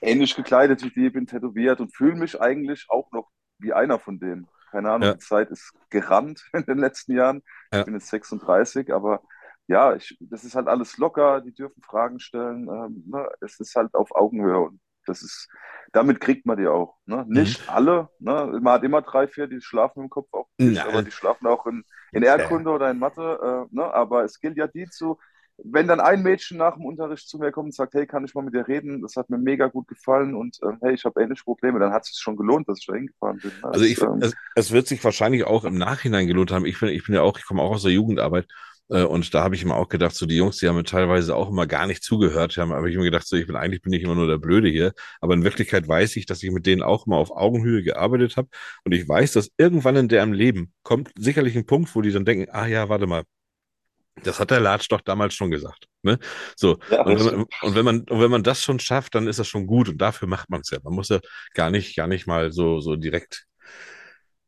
O: ähnlich gekleidet wie die, bin tätowiert und fühle mich eigentlich auch noch wie einer von denen. Keine Ahnung,
B: Ja.
O: die Zeit ist gerannt in den letzten Jahren.
B: Ja.
O: Ich bin jetzt 36, aber ja, ich, das ist halt alles locker, die dürfen Fragen stellen. Ähm, ne, es ist halt auf Augenhöhe und das ist, damit kriegt man die auch. Ne? Nicht alle, ne? Man hat immer drei, vier, die schlafen im Kopf auch nicht,
B: Nein.
O: aber die schlafen auch in, in Erdkunde oder in Mathe. Äh, ne? Aber es gilt ja die zu, wenn dann ein Mädchen nach dem Unterricht zu mir kommt und sagt, hey, kann ich mal mit dir reden? Das hat mir mega gut gefallen und ähm, hey, ich habe ähnliche Probleme, dann hat es sich schon gelohnt, dass ich da hingefahren bin. ne?
B: Also ich,
O: ähm,
B: es, es wird sich wahrscheinlich auch im Nachhinein gelohnt haben. Ich bin, ich bin ja auch, ich komme auch aus der Jugendarbeit äh, und da habe ich immer auch gedacht, so die Jungs, die haben mir teilweise auch immer gar nicht zugehört, haben, aber ich immer gedacht, so ich bin eigentlich bin ich immer nur der Blöde hier, aber in Wirklichkeit weiß ich, dass ich mit denen auch immer auf Augenhöhe gearbeitet habe und ich weiß, dass irgendwann in deren Leben kommt sicherlich ein Punkt, wo die dann denken, ah ja, warte mal, das hat der Latsch doch damals schon gesagt. Ne? So,
O: Ja,
B: und, wenn man, und wenn man, und wenn man das schon schafft, dann ist das schon gut und dafür macht man es ja. Man muss ja gar nicht, gar nicht mal so, so direkt.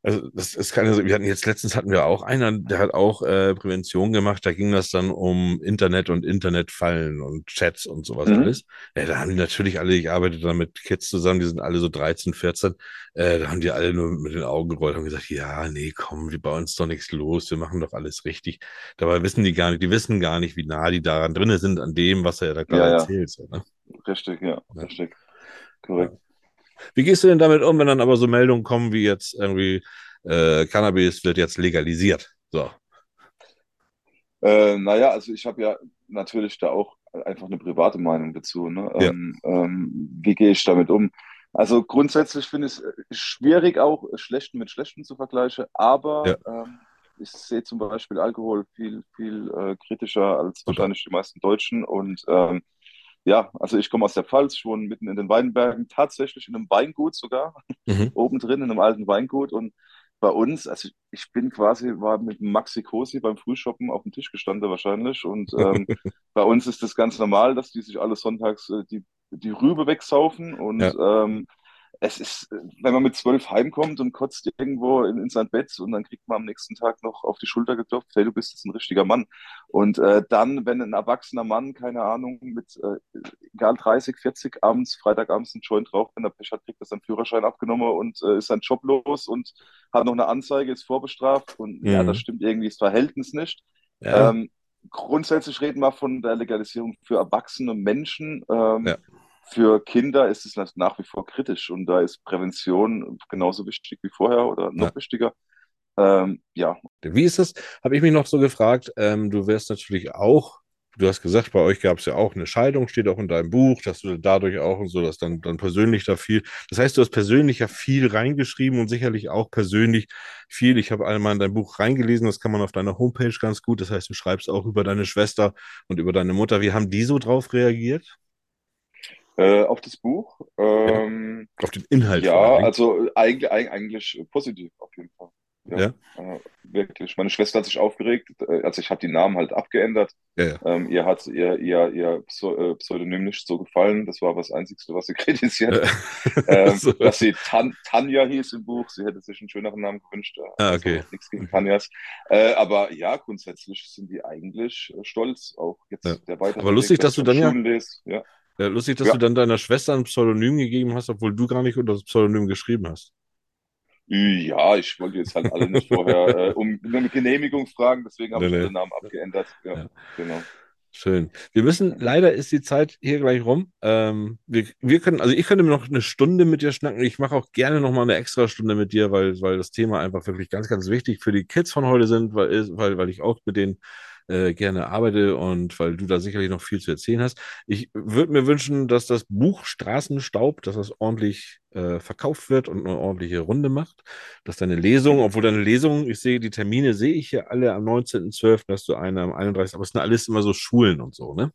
B: Also das ist keine, wir hatten jetzt letztens hatten wir auch einen, der hat auch äh, Prävention gemacht, da ging das dann um Internet und Internetfallen und Chats und sowas
O: Mhm.
B: alles. Ja, da haben die natürlich alle, ich arbeite da mit Kids zusammen, die sind alle so 13, 14, äh, da haben die alle nur mit den Augen gerollt und gesagt, ja, nee, komm, wir bei uns doch nichts los, wir machen doch alles richtig. Dabei wissen die gar nicht, die wissen gar nicht, wie nah die daran drinne sind an dem, was er da gerade
O: Ja, ja.
B: erzählt. So, ne?
O: richtig, ja,
B: Ja.
O: richtig. Korrekt.
B: Wie gehst du denn damit um, wenn dann aber so Meldungen kommen, wie jetzt irgendwie äh, Cannabis wird jetzt legalisiert? So.
O: Äh, naja, also ich habe ja natürlich da auch einfach eine private Meinung dazu. Ne?
B: Ja.
O: Ähm, ähm, wie gehe ich damit um? Also grundsätzlich finde ich es schwierig, auch Schlechten mit Schlechten zu vergleichen, aber ähm, ich sehe zum Beispiel Alkohol viel, viel äh, kritischer als wahrscheinlich die meisten Deutschen. Und ähm, ja, also ich komme aus der Pfalz, ich wohne mitten in den Weinbergen, tatsächlich in einem Weingut sogar,
B: Mhm.
O: oben drin in einem alten Weingut. Und bei uns, also ich, bin quasi, war mit Maxi Cosi beim Frühshoppen auf dem Tisch gestanden wahrscheinlich. Und ähm, bei uns ist das ganz normal, dass die sich alle sonntags äh, die, die Rübe wegsaufen. Und ähm, es ist, äh, wenn man mit zwölf heimkommt und kotzt irgendwo in, in sein Bett und dann kriegt man am nächsten Tag noch auf die Schulter geklopft, hey, du bist jetzt ein richtiger Mann. Und äh, dann, wenn ein erwachsener Mann, keine Ahnung, mit äh, egal 30, 40 abends, Freitagabends einen Joint raucht, wenn er Pech hat, kriegt er seinen Führerschein abgenommen und äh, ist sein Job los und hat noch eine Anzeige, ist vorbestraft und ja,
B: Mhm.
O: das stimmt irgendwie das Verhältnis nicht.
B: Ja.
O: Ähm, grundsätzlich reden wir von der Legalisierung für erwachsene Menschen. Ähm,
B: Ja.
O: Für Kinder ist es nach- wie vor kritisch und da ist Prävention genauso wichtig wie vorher oder noch
B: Ja.
O: wichtiger. Ähm, ja,
B: Wie ist das? Habe ich mich noch so gefragt. Ähm, du wirst natürlich auch, du hast gesagt, bei euch gab es ja auch eine Scheidung, steht auch in deinem Buch, dass du dadurch auch und so, dass dann, dann persönlich da viel. Das heißt, du hast persönlich ja viel reingeschrieben und sicherlich auch persönlich viel. Ich habe einmal in dein Buch reingelesen, das kann man auf deiner Homepage ganz gut. Das heißt, du schreibst auch über deine Schwester und über deine Mutter. Wie haben die so drauf reagiert?
O: Äh, auf das Buch. Ähm,
B: Auf den Inhalt
O: ja, also eigentlich, eig- eigentlich positiv auf jeden Fall. Ja,
B: Ja?
O: Äh, wirklich. Meine Schwester hat sich aufgeregt, äh, also ich habe die Namen halt abgeändert.
B: Ja, ja.
O: Ähm, ihr hat ihr, ihr, ihr äh, Pseudonym nicht so gefallen. Das war aber das Einzige, was sie kritisiert hat. ähm,
B: So.
O: dass sie Tan Tanja hieß im Buch. Sie hätte sich einen schöneren Namen gewünscht.
B: Ah,
O: also
B: okay.
O: nichts gegen Tanjas. Äh, aber ja, grundsätzlich sind die eigentlich äh, stolz. Auch jetzt
B: Ja.
O: der weitere
B: Aber lustig, dass du dann ja-
O: lese. Ja.
B: Ja, lustig, dass
O: Ja.
B: du dann deiner Schwester ein Pseudonym gegeben hast, obwohl du gar nicht unter das Pseudonym geschrieben hast.
O: Ja, ich wollte jetzt halt alle nicht vorher äh, um eine Genehmigung fragen, deswegen habe
B: Nee,
O: ich
B: nee.
O: den Namen abgeändert. Ja, genau.
B: Schön. Wir müssen, leider ist die Zeit hier gleich rum. Ähm, wir, wir können, also ich könnte noch eine Stunde mit dir schnacken. Ich mache auch gerne noch mal eine extra Stunde mit dir, weil, weil das Thema einfach wirklich ganz, ganz wichtig für die Kids von heute sind, weil, weil, weil ich auch mit denen äh, gerne arbeite und weil du da sicherlich noch viel zu erzählen hast. Ich würde mir wünschen, dass das Buch Straßenstaub, dass das ordentlich äh, verkauft wird und eine ordentliche Runde macht. Dass deine Lesung, obwohl deine Lesung, ich sehe, die Termine sehe ich hier alle am 19.12., hast du eine am 31., aber es sind alles immer so Schulen und so, ne?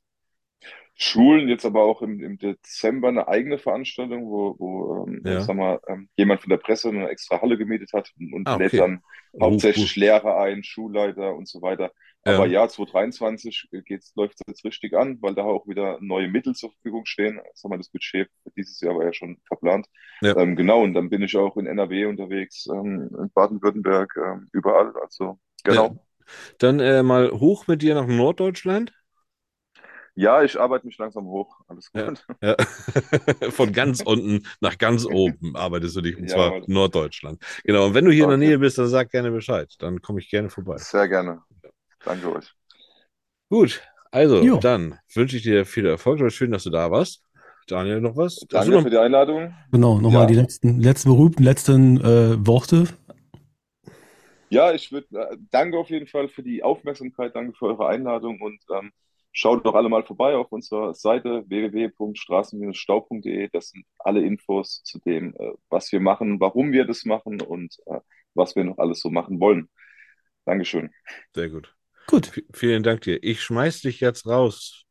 O: Schulen, jetzt aber auch im, im Dezember eine eigene Veranstaltung, wo, wo ähm,
B: Ja.
O: sag mal, ähm, jemand von der Presse eine extra Halle gemietet hat und, und
B: Ah, okay.
O: lädt dann hauptsächlich
B: cool.
O: Lehrer ein, Schulleiter und so weiter.
B: Ja.
O: Aber ja, 2023 geht's, läuft jetzt richtig an, weil da auch wieder neue Mittel zur Verfügung stehen. Sag mal, das Budget dieses Jahr war ja schon verplant.
B: Ja.
O: Ähm, genau, und dann bin ich auch in NRW unterwegs, ähm, in Baden-Württemberg, ähm, überall. Also, genau.
B: Ja. Dann äh, mal hoch mit dir nach Norddeutschland.
O: Ja, ich arbeite mich langsam hoch. Alles
B: Ja,
O: gut.
B: ja. Von ganz unten nach ganz oben arbeitest du dich, und zwar
O: Jawohl.
B: Norddeutschland. Genau, und wenn du hier in der
O: Okay.
B: Nähe bist, dann sag gerne Bescheid. Dann komme ich gerne vorbei.
O: Sehr gerne. Danke euch.
B: Gut, also
A: Jo.
B: dann wünsche ich dir viel Erfolg. Schön, dass du da warst. Daniel, noch was?
O: Danke
B: noch-
O: für die Einladung.
A: Genau, nochmal
O: Ja.
A: die letzten, letzten berühmten letzten äh, Worte.
O: Ja, ich würde, äh, danke auf jeden Fall für die Aufmerksamkeit, danke für eure Einladung und ähm, schaut doch alle mal vorbei auf unserer Seite www.straßen-staub.de. Das sind alle Infos zu dem, äh, was wir machen, warum wir das machen und äh, was wir noch alles so machen wollen. Dankeschön.
B: Sehr gut.
A: Gut.
B: V vielen Dank dir. Ich schmeiß dich jetzt raus.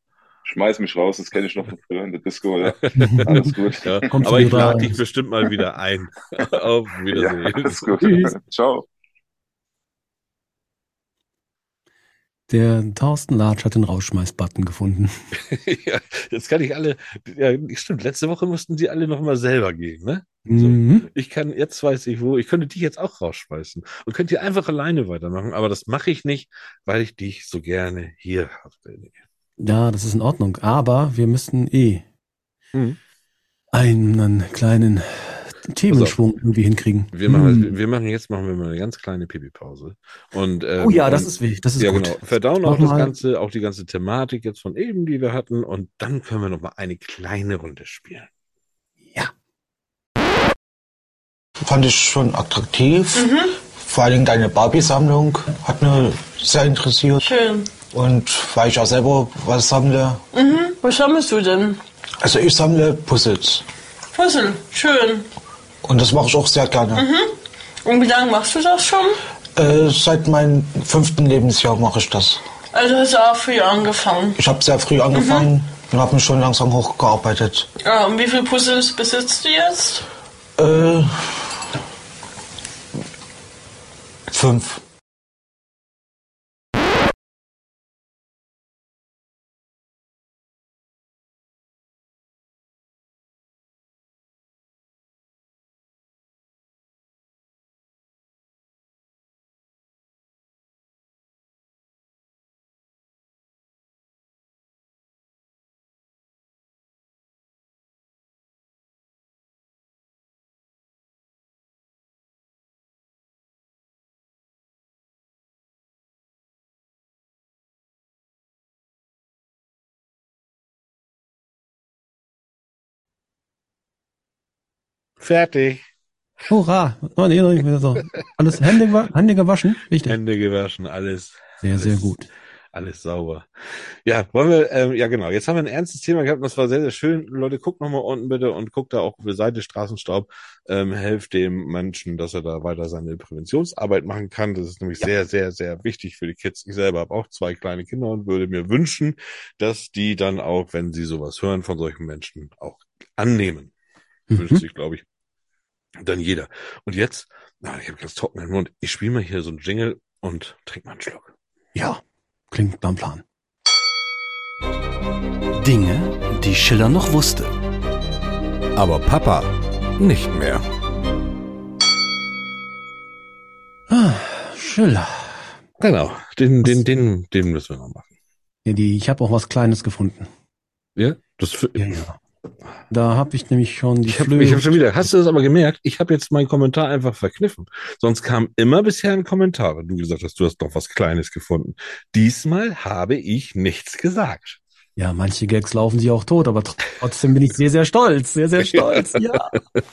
O: Schmeiß mich raus, das kenne ich noch von früher in der Disco. Ja. Alles gut.
B: Ja, aber ich lade dich bestimmt mal wieder ein. Auf
O: Ja,
B: Wiedersehen.
O: alles gut.
A: Tschüss.
O: Ciao.
A: Der Thorsten Latsch hat den Rausschmeiß-Button gefunden.
B: ja, jetzt kann ich alle. Ja, stimmt. Letzte Woche mussten sie alle noch mal selber gehen, ne?
A: Mhm.
B: Ich kann, jetzt weiß ich wo, ich könnte dich jetzt auch rausschmeißen und könnte hier einfach alleine weitermachen, aber das mache ich nicht, weil ich dich so gerne hier habe.
A: Ja, das ist in Ordnung. Aber wir müssten eh
B: Mhm.
A: einen kleinen Themenschwung irgendwie hinkriegen.
B: Wir machen,
A: Hm.
B: wir machen jetzt machen wir mal eine ganz kleine Pipi-Pause. Und, ähm,
A: Oh ja, das ist wichtig. Das ist
B: ja,
A: gut.
B: genau. Verdauen auch das Ganze, auch die ganze Thematik jetzt von eben, die wir hatten. Und dann können wir noch mal eine kleine Runde spielen.
P: Fand ich schon attraktiv. Vor allen Dingen deine Barbie-Sammlung hat mir sehr interessiert.
Q: Schön.
P: Und weil ich auch selber was sammle.
Q: Mhm. Was sammelst du denn?
P: Also ich sammle Puzzles.
Q: Puzzle. Schön.
P: Und das mache ich auch sehr gerne.
Q: Mhm. Und wie lange machst du das schon?
P: Äh, seit meinem fünften Lebensjahr mache ich das.
Q: Also hast du auch früh angefangen.
P: Ich habe sehr früh angefangen und habe mich schon langsam hochgearbeitet.
Q: Ja, und wie viele Puzzles besitzt du jetzt?
P: Äh, fünf.
B: Fertig.
A: Hurra! Oh, nee, mehr so. Alles Hände, Hände gewaschen? Richtig.
B: Hände gewaschen, alles.
A: Sehr,
B: alles,
A: sehr gut.
B: Alles sauber. Ja, wollen wir, ähm, ja genau, jetzt haben wir ein ernstes Thema gehabt und das war sehr, sehr schön. Leute, guckt nochmal unten bitte und guckt da auch auf die Seite Straßenstaub. Ähm, helft dem Menschen, dass er da weiter seine Präventionsarbeit machen kann. Das ist nämlich sehr, sehr, sehr wichtig für die Kids. Ich selber habe auch zwei kleine Kinder und würde mir wünschen, dass die dann auch, wenn sie sowas hören von solchen Menschen, auch annehmen. Wünscht sich, glaube ich, dann jeder. Und jetzt, na, ich habe ganz trockenen Mund. Ich spiele mal hier so einen Jingle und trink mal einen Schluck.
A: Ja, klingt nach einem Plan.
D: Dinge, die Schiller noch wusste.
C: Aber Papa nicht mehr.
A: Ah, Schiller.
B: Genau, den, den, den, den müssen wir noch machen.
A: Ja, die, ich habe auch was Kleines gefunden.
B: Ja, das für,
A: Ja, ja. Da habe ich nämlich schon die
B: Ich habe
A: Flöhe.
B: ich hab schon wieder, hast du das aber gemerkt? Ich habe jetzt meinen Kommentar einfach verkniffen. Sonst kam immer bisher ein Kommentar, wenn du gesagt hast, du hast doch was Kleines gefunden. Diesmal habe ich nichts gesagt.
A: Ja, manche Gags laufen sich auch tot, aber trotzdem bin ich sehr, sehr stolz. Sehr, sehr stolz. Ja.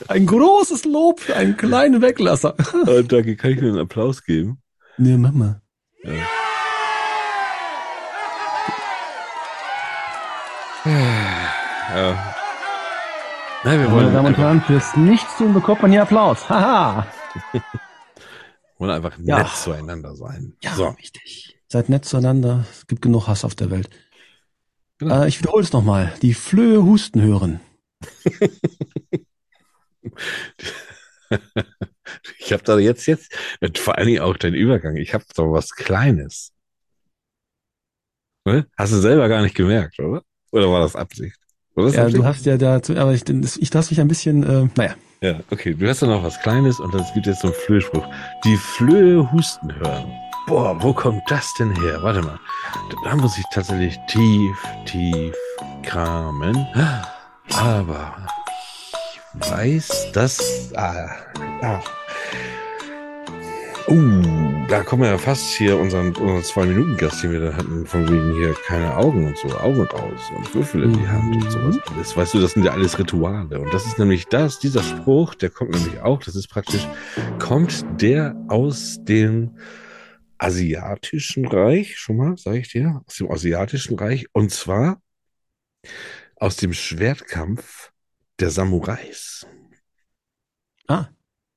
A: Ein großes Lob für einen kleinen Weglasser.
B: Äh, danke, kann ich mir einen Applaus geben?
A: Ne, Mama.
B: Ja. Ja. Nein, wir
A: Meine
B: wollen
A: Damen und Herren, fürs Nichtstun bekommt man hier Applaus. Haha.
B: wollen einfach
A: Ja.
B: nett zueinander sein.
A: Ja,
B: so.
A: richtig. Seid nett zueinander. Es gibt genug Hass auf der Welt.
B: Genau.
A: Äh, ich wiederhole es nochmal. Die Flöhe husten hören.
B: Ich habe da jetzt, jetzt, vor allen Dingen auch dein Übergang, ich habe doch was Kleines. Ne? Hast du selber gar nicht gemerkt, oder? Oder war das Absicht? Das
A: Ja, du hast ja dazu, aber ich, ich lasse mich ein bisschen, äh, naja.
B: Ja, okay, du hast da noch was Kleines und es gibt jetzt so einen Flöhspruch. Die Flöhe husten hören. Boah, wo kommt das denn her? Warte mal. Da muss ich tatsächlich tief, tief kramen. Aber ich weiß, dass. Ah, ah. Uh, da kommen wir ja fast hier unseren, unseren Zwei-Minuten-Gast, den wir da hatten, von wegen hier keine Augen und so, Augen aus und Würfel in die Hand und sowas alles. Weißt du, das sind ja alles Rituale. Und das ist nämlich das, dieser Spruch, der kommt nämlich auch, das ist praktisch, kommt der aus dem asiatischen Reich, schon mal, sage ich dir, aus dem asiatischen Reich, und zwar aus dem Schwertkampf der Samurais.
A: Ah.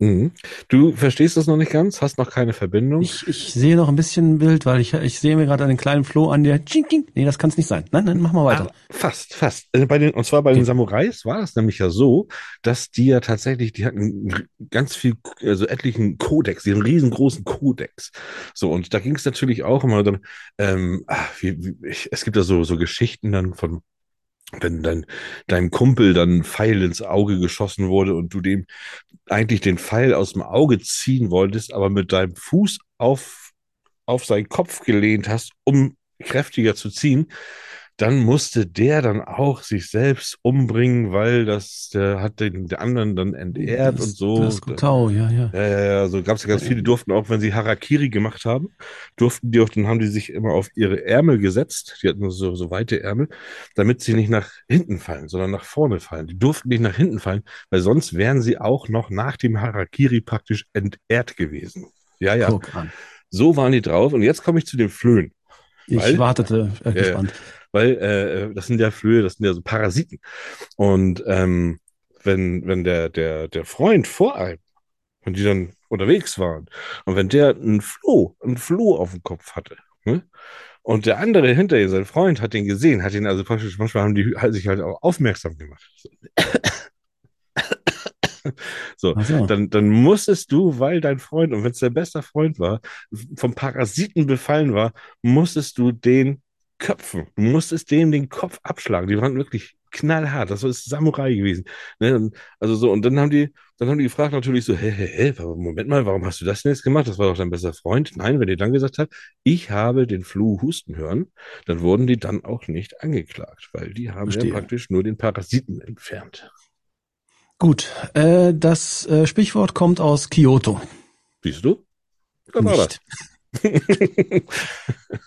B: Mhm. Du verstehst das noch nicht ganz, hast noch keine Verbindung.
A: Ich, ich sehe noch ein bisschen Bild, weil ich, ich sehe mir gerade einen kleinen Floh an, der. Ching, ching. Nee, das kann es nicht sein. Nein, nein, mach mal weiter.
B: Ah, fast, fast. Äh, Bei den, und zwar bei den Samurais war das nämlich ja so, dass die ja tatsächlich, die hatten ganz viel, also etlichen Kodex, einen riesengroßen Kodex. So, und da ging es natürlich auch immer dann, ähm, ach, wie, wie, ich, es gibt ja so, so Geschichten dann von, wenn dein, deinem Kumpel dann Pfeil ins Auge geschossen wurde und du dem eigentlich den Pfeil aus dem Auge ziehen wolltest, aber mit deinem Fuß auf, auf seinen Kopf gelehnt hast, um kräftiger zu ziehen, dann musste der dann auch sich selbst umbringen, weil das, der hat den, der anderen dann entehrt
A: Das-
B: und so.
A: das Gutau, ja, ja.
B: Ja, ja, ja, so gab es ja ganz viele, die durften auch, wenn sie Harakiri gemacht haben, durften die auch, dann haben die sich immer auf ihre Ärmel gesetzt, die hatten so, so weite Ärmel, damit sie nicht nach hinten fallen, sondern nach vorne fallen. Die durften nicht nach hinten fallen, weil sonst wären sie auch noch nach dem Harakiri praktisch entehrt gewesen. Ja, ja. So waren die drauf. Und jetzt komme ich zu den Flöhen.
A: Ich wartete äh,
B: Ja, ja. Weil äh, das sind ja Flöhe, das sind ja so Parasiten. Und ähm, wenn, wenn der, der, der Freund vor einem, wenn die dann unterwegs waren, und wenn der einen Floh, einen Floh auf dem Kopf hatte, ne? Und der andere hinter ihr, sein Freund, hat den gesehen, hat ihn also praktisch, manchmal haben die sich halt auch aufmerksam gemacht. So,
A: so.
B: dann, dann musstest du, weil dein Freund, und wenn es dein bester Freund war, vom Parasiten befallen war, musstest du den köpfen. Du musstest dem den Kopf abschlagen. Die waren wirklich knallhart. Das ist Samurai gewesen. Ne? Also so, und dann haben die, dann haben die gefragt natürlich so, hä, hä, hä, Moment mal, warum hast du das denn jetzt gemacht? Das war doch dein bester Freund. Nein, wenn die dann gesagt hat, ich habe den Fluh husten hören, dann wurden die dann auch nicht angeklagt, weil die haben
A: Verstehe.
B: ja praktisch nur den Parasiten entfernt.
A: Gut, äh, das äh, Sprichwort kommt aus Kyoto.
B: Siehst du? Da war
A: Nicht.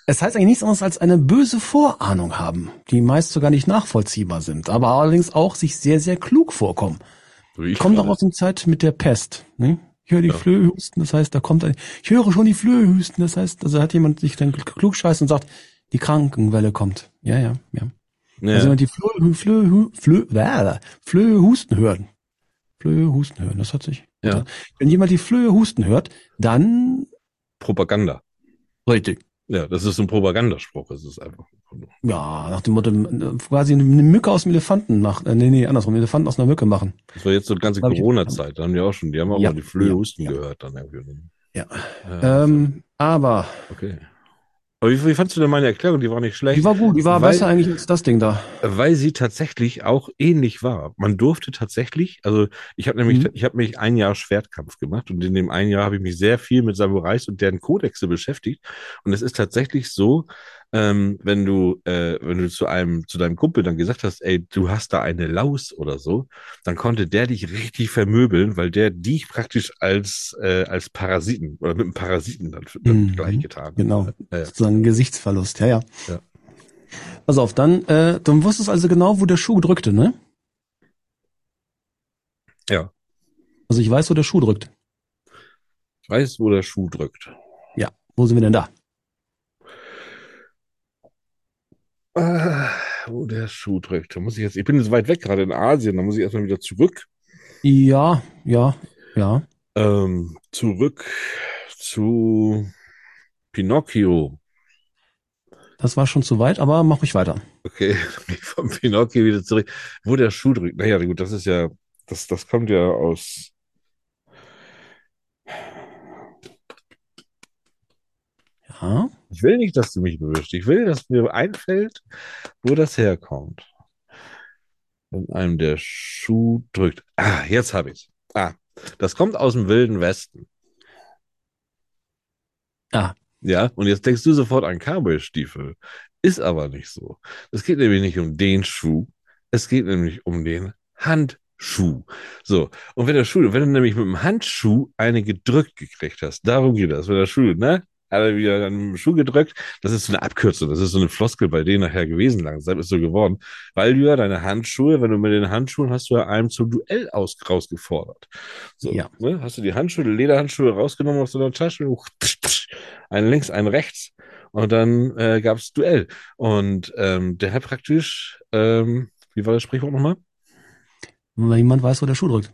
A: Es heißt eigentlich nichts anderes als eine böse Vorahnung haben, die meist sogar nicht nachvollziehbar sind, aber allerdings auch sich sehr, sehr klug vorkommen.
B: So ich
A: auch
B: gerade.
A: aus der Zeit mit der Pest. Ne? Ich höre die
B: Ja.
A: Flöhe husten, das heißt, da kommt ein, ich höre schon die Flöhe husten, das heißt, also hat jemand sich dann klug scheißt und sagt, die Krankenwelle kommt. Ja, ja, ja.
B: Ja.
A: Also wenn die Flöhe, Flöhe, Flöhe, Flöhe, Flöhe husten hören. Flöhe husten hören, das hat sich.
B: Ja.
A: Wenn jemand die Flöhe husten hört, dann
B: Propaganda.
A: richtig.
B: Ja, das ist ein Propagandaspruch. Es ist einfach.
A: Ja, nach dem Motto, quasi eine Mücke aus dem Elefanten machen. Äh, nee, nee, andersrum, Elefanten aus einer Mücke machen.
B: Das war jetzt so die ganze Corona-Zeit. Da haben die auch schon, die haben auch
A: Ja,
B: mal die Flöhe
A: ja,
B: husten
A: ja.
B: gehört dann irgendwie.
A: Ja.
B: Ja,
A: Ähm, aber
B: okay. Aber wie, wie fandst du denn meine Erklärung? Die war nicht schlecht.
A: die war gut, die war
B: weil,
A: besser eigentlich als das Ding da.
B: Weil sie tatsächlich auch ähnlich war. Man durfte tatsächlich, also ich habe nämlich,
A: Mhm.
B: ich habe mich ein Jahr Schwertkampf gemacht und in dem einen Jahr habe ich mich sehr viel mit Samurais und deren Kodexe beschäftigt. Und es ist tatsächlich so, ähm, wenn du, äh, wenn du zu einem, zu deinem Kumpel dann gesagt hast, ey, du hast da eine Laus oder so, dann konnte der dich richtig vermöbeln, weil der dich praktisch als, äh, als Parasiten oder mit einem Parasiten dann, dann
A: Mhm.
B: gleichgetan
A: Genau.
B: hat. Ja, ja.
A: Sozusagen Gesichtsverlust, ja, ja.
B: Ja.
A: Pass auf, dann, äh, dann wusstest also genau, wo der Schuh drückte, ne?
B: Ja.
A: Also ich weiß, wo der Schuh drückt.
B: Ich weiß, wo der Schuh drückt.
A: Ja. Wo sind wir denn da?
B: Ah, wo der Schuh drückt. Da muss ich jetzt, ich bin jetzt weit weg, gerade in Asien, da muss ich erstmal wieder zurück.
A: Ja, ja, ja.
B: Ähm, zurück zu Pinocchio.
A: Das war schon zu weit, aber mach ruhig weiter.
B: Okay, ich vom Pinocchio wieder zurück. Wo der Schuh drückt. Naja, gut, das ist ja, das, das kommt ja aus.
A: Ja.
B: Ich will nicht, dass du mich bewischst. Ich will, dass mir einfällt, wo das herkommt. Wenn einem der Schuh drückt. Ah, jetzt habe ich's. Ah, das kommt aus dem Wilden Westen.
A: Ah.
B: Ja, und jetzt denkst du sofort an Cowboy-Stiefel. Ist aber nicht so. Es geht nämlich nicht um den Schuh. Es geht nämlich um den Handschuh. So. Und wenn der Schuh, wenn du nämlich mit dem Handschuh eine gedrückt gekriegt hast, darum geht das. Wenn der Schuh, ne? Hat er wieder dann mit dem Schuh gedrückt. Das ist so eine Abkürzung. Das ist so eine Floskel bei denen nachher gewesen. Langsam ist so geworden. Weil du ja deine Handschuhe, wenn du mit den Handschuhen hast du ja einem zum Duell aus, rausgefordert. So.
A: Ja.
B: Ne? Hast du die Handschuhe, die Lederhandschuhe rausgenommen aus deiner Tasche, einen links, einen rechts. Und dann äh, gab es Duell. Und ähm, der hat praktisch, ähm, wie war das Sprichwort nochmal?
A: Weil jemand weiß, wo der Schuh drückt.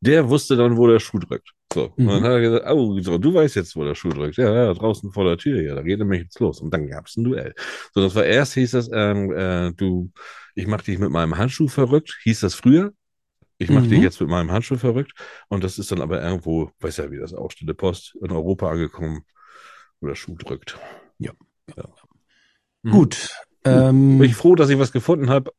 B: Der wusste dann, wo der Schuh drückt. So. Und
A: Mhm.
B: dann hat er gesagt, oh, so, du weißt jetzt, wo der Schuh drückt. Ja, ja, draußen vor der Tür hier, da geht nämlich jetzt los. Und dann gab es ein Duell. So, das war erst, hieß das, ähm, äh, du, ich mach dich mit meinem Handschuh verrückt, hieß das früher. Ich mach
A: Mhm.
B: dich jetzt mit meinem Handschuh verrückt. Und das ist dann aber irgendwo, weiß ja, wie das auch, Stille Post, in Europa angekommen, wo der Schuh drückt.
A: Ja.
B: ja. Mhm.
A: Gut. Ähm,
B: Bin ich froh, dass ich was gefunden habe.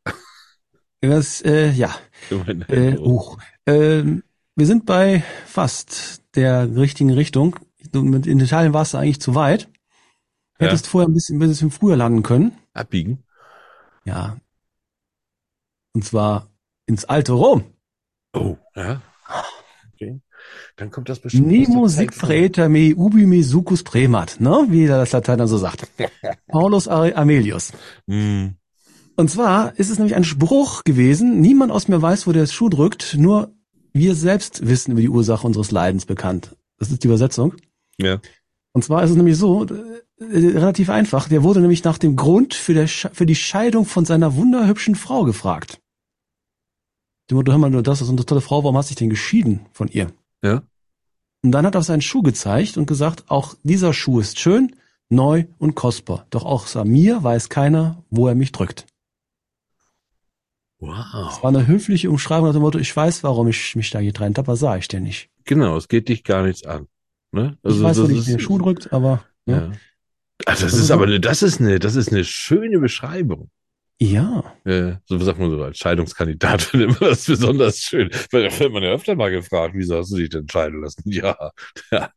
A: das, äh, ja. Äh, uh, ähm, wir sind bei fast der richtigen Richtung. In Italien warst du eigentlich zu weit. Du
B: Ja.
A: hättest vorher ein bisschen, ein bisschen früher landen können.
B: Abbiegen.
A: Ja. Und zwar ins alte Rom.
B: Oh, ja. Okay. Dann kommt das bestimmt.
A: Nemo Siegfried me ubi me sucus premat, ne? Wie das Lateiner so sagt. Paulus Amelius.
B: Hm.
A: Und zwar ist es nämlich ein Spruch gewesen, niemand aus mir weiß, wo der Schuh drückt, nur wir selbst wissen über die Ursache unseres Leidens bekannt. Das ist die Übersetzung.
B: Ja.
A: Und zwar ist es nämlich so, äh, relativ einfach, der wurde nämlich nach dem Grund für, der für die Scheidung von seiner wunderhübschen Frau gefragt. Dem Motto, hör mal, du, das ist eine tolle Frau, warum hast du dich denn geschieden von ihr?
B: Ja.
A: Und dann hat er auf seinen Schuh gezeigt und gesagt, auch dieser Schuh ist schön, neu und kostbar. Doch außer mir weiß keiner, wo er mich drückt.
B: Wow.
A: Das war eine höfliche Umschreibung nach dem Motto, ich weiß, warum ich mich da getrennt habe, aber sage ich dir nicht.
B: Genau, es geht dich gar nichts an. Ne?
A: ich weiß, wo dich der Schuh drückt, aber
B: Ja.
A: ne?
B: Also das
A: Das
B: ist aber eine, das ist eine, das ist eine schöne Beschreibung.
A: ja.
B: Äh, so sagt man so als Scheidungskandidat man das besonders schön. Weil da wird man ja öfter mal gefragt, wieso hast du dich denn scheiden lassen? Ja, ja,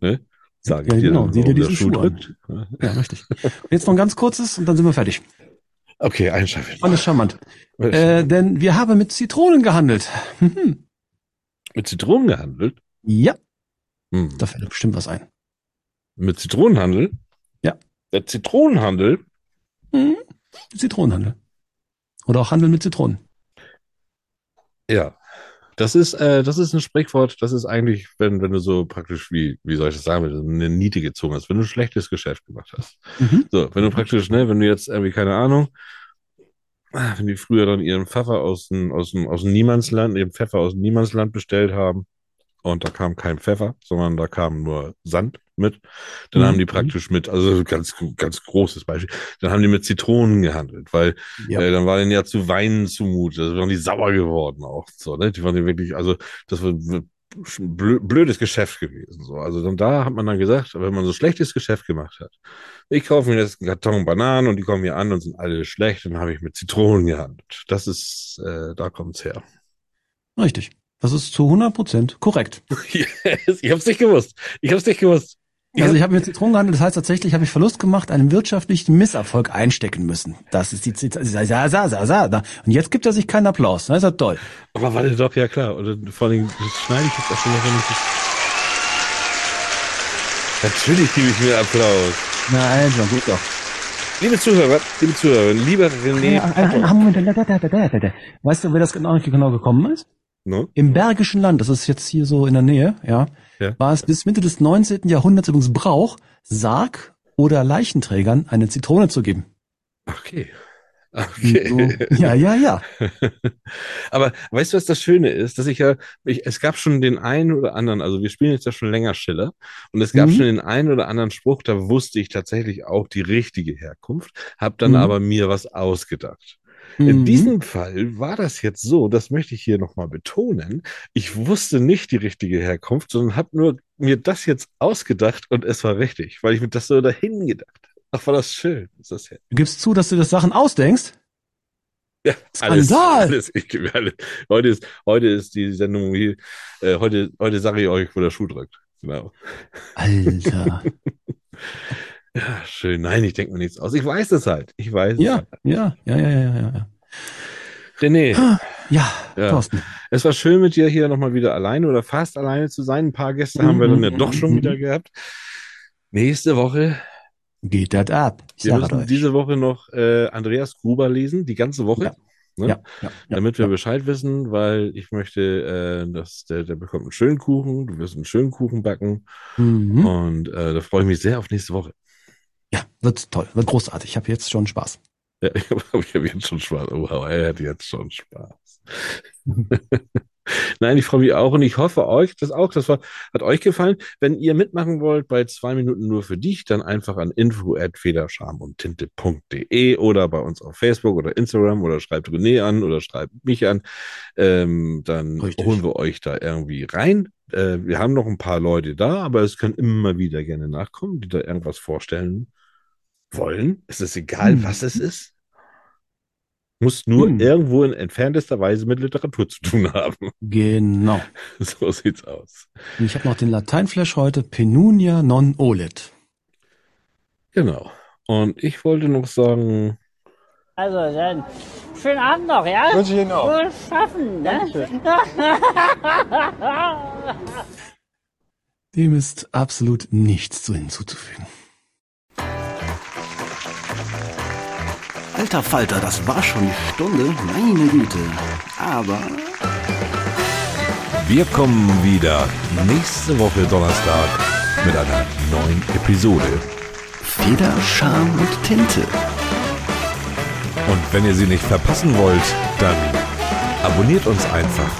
B: ne? Sag ich
A: Ja,
B: dir
A: genau,
B: dann,
A: sieh dir diesen
B: Schuh
A: Schuh
B: drückt.
A: Ja, richtig. Und jetzt noch ein ganz kurzes und dann sind wir fertig.
B: Okay, einschalten.
A: Alles charmant.
B: Alles
A: Äh, denn wir haben mit Zitronen gehandelt. Mhm.
B: Mit Zitronen gehandelt?
A: Ja.
B: Hm.
A: Da fällt bestimmt was ein.
B: Mit Zitronenhandel?
A: Ja.
B: Der Zitronenhandel?
A: Mhm. Zitronenhandel. Oder auch Handel mit Zitronen.
B: Ja. Das ist, äh, das ist ein Sprichwort, das ist eigentlich, wenn, wenn du so praktisch, wie, wie soll ich das sagen, eine Niete gezogen hast, wenn du ein schlechtes Geschäft gemacht hast.
A: Mhm.
B: So, wenn du praktisch, ne, wenn du jetzt irgendwie, keine Ahnung, ah, wenn die früher dann ihren Pfeffer aus dem, aus dem, aus dem Niemandsland, ihren Pfeffer aus dem Niemandsland bestellt haben und da kam kein Pfeffer, sondern da kam nur Sand mit, dann
A: Mhm.
B: haben die praktisch mit, also ganz, ganz großes Beispiel, dann haben die mit Zitronen gehandelt, weil
A: Ja.
B: äh, dann war denen ja zu Weinen zumute, also waren die sauer geworden auch, so, ne, die waren ja wirklich, also das war blödes Geschäft gewesen, so, also dann da hat man dann gesagt, wenn man so schlechtes Geschäft gemacht hat, ich kaufe mir jetzt einen Karton Bananen und die kommen hier an und sind alle schlecht, dann habe ich mit Zitronen gehandelt. Das ist, äh, da kommt's her.
A: Richtig. Das ist zu 100 Prozent korrekt.
B: Yes, ich hab's nicht gewusst. Ich hab's nicht gewusst.
A: Also ich habe mir Zitronen gehandelt, das heißt tatsächlich habe ich Verlust gemacht, einen wirtschaftlichen Misserfolg einstecken müssen. Das ist die sa. Und jetzt gibt er sich keinen Applaus. Das ist ja toll.
B: Aber warte doch, ja klar. Oder vor allem, das schneide ich jetzt mal, wenn ich das... Natürlich gebe ich mir Applaus.
A: Nein, schon gut doch.
B: Liebe Zuhörer, liebe Zuhörerin, lieber René.
A: Ja, ein- ein- ein Moment, da, da, da, da, da, da. Weißt du, wer das genau, genau gekommen ist?
B: No?
A: Im Bergischen Land, das ist jetzt hier so in der Nähe, ja,
B: Ja.
A: war es bis Mitte des 19. Jahrhunderts übrigens Brauch, Sarg oder Leichenträgern eine Zitrone zu geben.
B: Okay. Okay.
A: So, ja, ja, ja.
B: Aber weißt du, was das Schöne ist? Dass ich ja, ich, es gab schon den einen oder anderen, also wir spielen jetzt ja schon länger Schiller, und es gab
A: Mhm.
B: schon den einen oder anderen Spruch, da wusste ich tatsächlich auch die richtige Herkunft, habe dann
A: Mhm.
B: aber mir was ausgedacht. In
A: Mhm.
B: diesem Fall war das jetzt so, das möchte ich hier nochmal betonen. Ich wusste nicht die richtige Herkunft, sondern habe nur mir das jetzt ausgedacht und es war richtig, weil ich mir das so dahin gedacht habe. Ach, war das schön. Ist das ja.
A: Du gibst zu, dass du das Sachen ausdenkst?
B: Ja, alles, alles, ich gebe alles. Heute ist, heute ist die Sendung hier, äh, heute, heute sage ich euch, wo der Schuh drückt. Genau.
A: Alter.
B: Ja, schön. Nein, ich denke mir nichts aus. Ich weiß es halt. Ich weiß es
A: Ja,
B: halt.
A: ja, ja, ja, ja, ja, ja.
B: René.
A: Ja,
B: Ja.
A: Thorsten.
B: Es war schön mit dir hier nochmal wieder alleine oder fast alleine zu sein. Ein paar Gäste haben wir dann ja doch schon wieder gehabt. Nächste Woche
A: Geht das ab. Ich
B: Wir müssen diese Woche noch äh, Andreas Gruber lesen, die ganze Woche.
A: Ja.
B: Ne?
A: Ja, ja,
B: Damit wir Bescheid wissen, weil ich möchte, äh, dass der, der bekommt einen schönen Kuchen, du wirst einen schönen Kuchen backen.
A: Mhm.
B: Und äh, da freue ich mich sehr auf nächste Woche.
A: Ja, wird toll, wird großartig. Ich habe jetzt schon Spaß.
B: Ja, ich habe hab jetzt schon Spaß. Wow, er hat jetzt schon Spaß. Nein, ich freue mich auch und ich hoffe euch das auch. Das war, hat euch gefallen. Wenn ihr mitmachen wollt bei zwei Minuten nur für dich, dann einfach an info at federschamundtinte.de oder bei uns auf Facebook oder Instagram oder schreibt René an oder schreibt mich an. Ähm, dann holen wir euch da irgendwie rein. Äh, wir haben noch ein paar Leute da, aber es können immer wieder gerne nachkommen, die da irgendwas vorstellen wollen. Es ist egal,
A: Hm.
B: was es ist. Muss nur
A: Hm.
B: irgendwo in entferntester Weise mit Literatur zu tun haben.
A: Genau.
B: So sieht's aus.
A: Und ich habe noch den Lateinflash heute, Penunia non olet.
B: Genau. Und ich wollte noch sagen,
R: Also dann, schönen Abend noch, ja?
B: Wünsche ich Ihnen auch.
R: Wohl schaffen, ne?
A: Dem ist absolut nichts zu hinzuzufügen.
D: Alter Falter, das war schon die Stunde. Meine Güte. Aber
C: Wir kommen wieder nächste Woche Donnerstag mit einer neuen Episode.
D: Feder, Charme und Tinte.
C: Und wenn ihr sie nicht verpassen wollt, dann abonniert uns einfach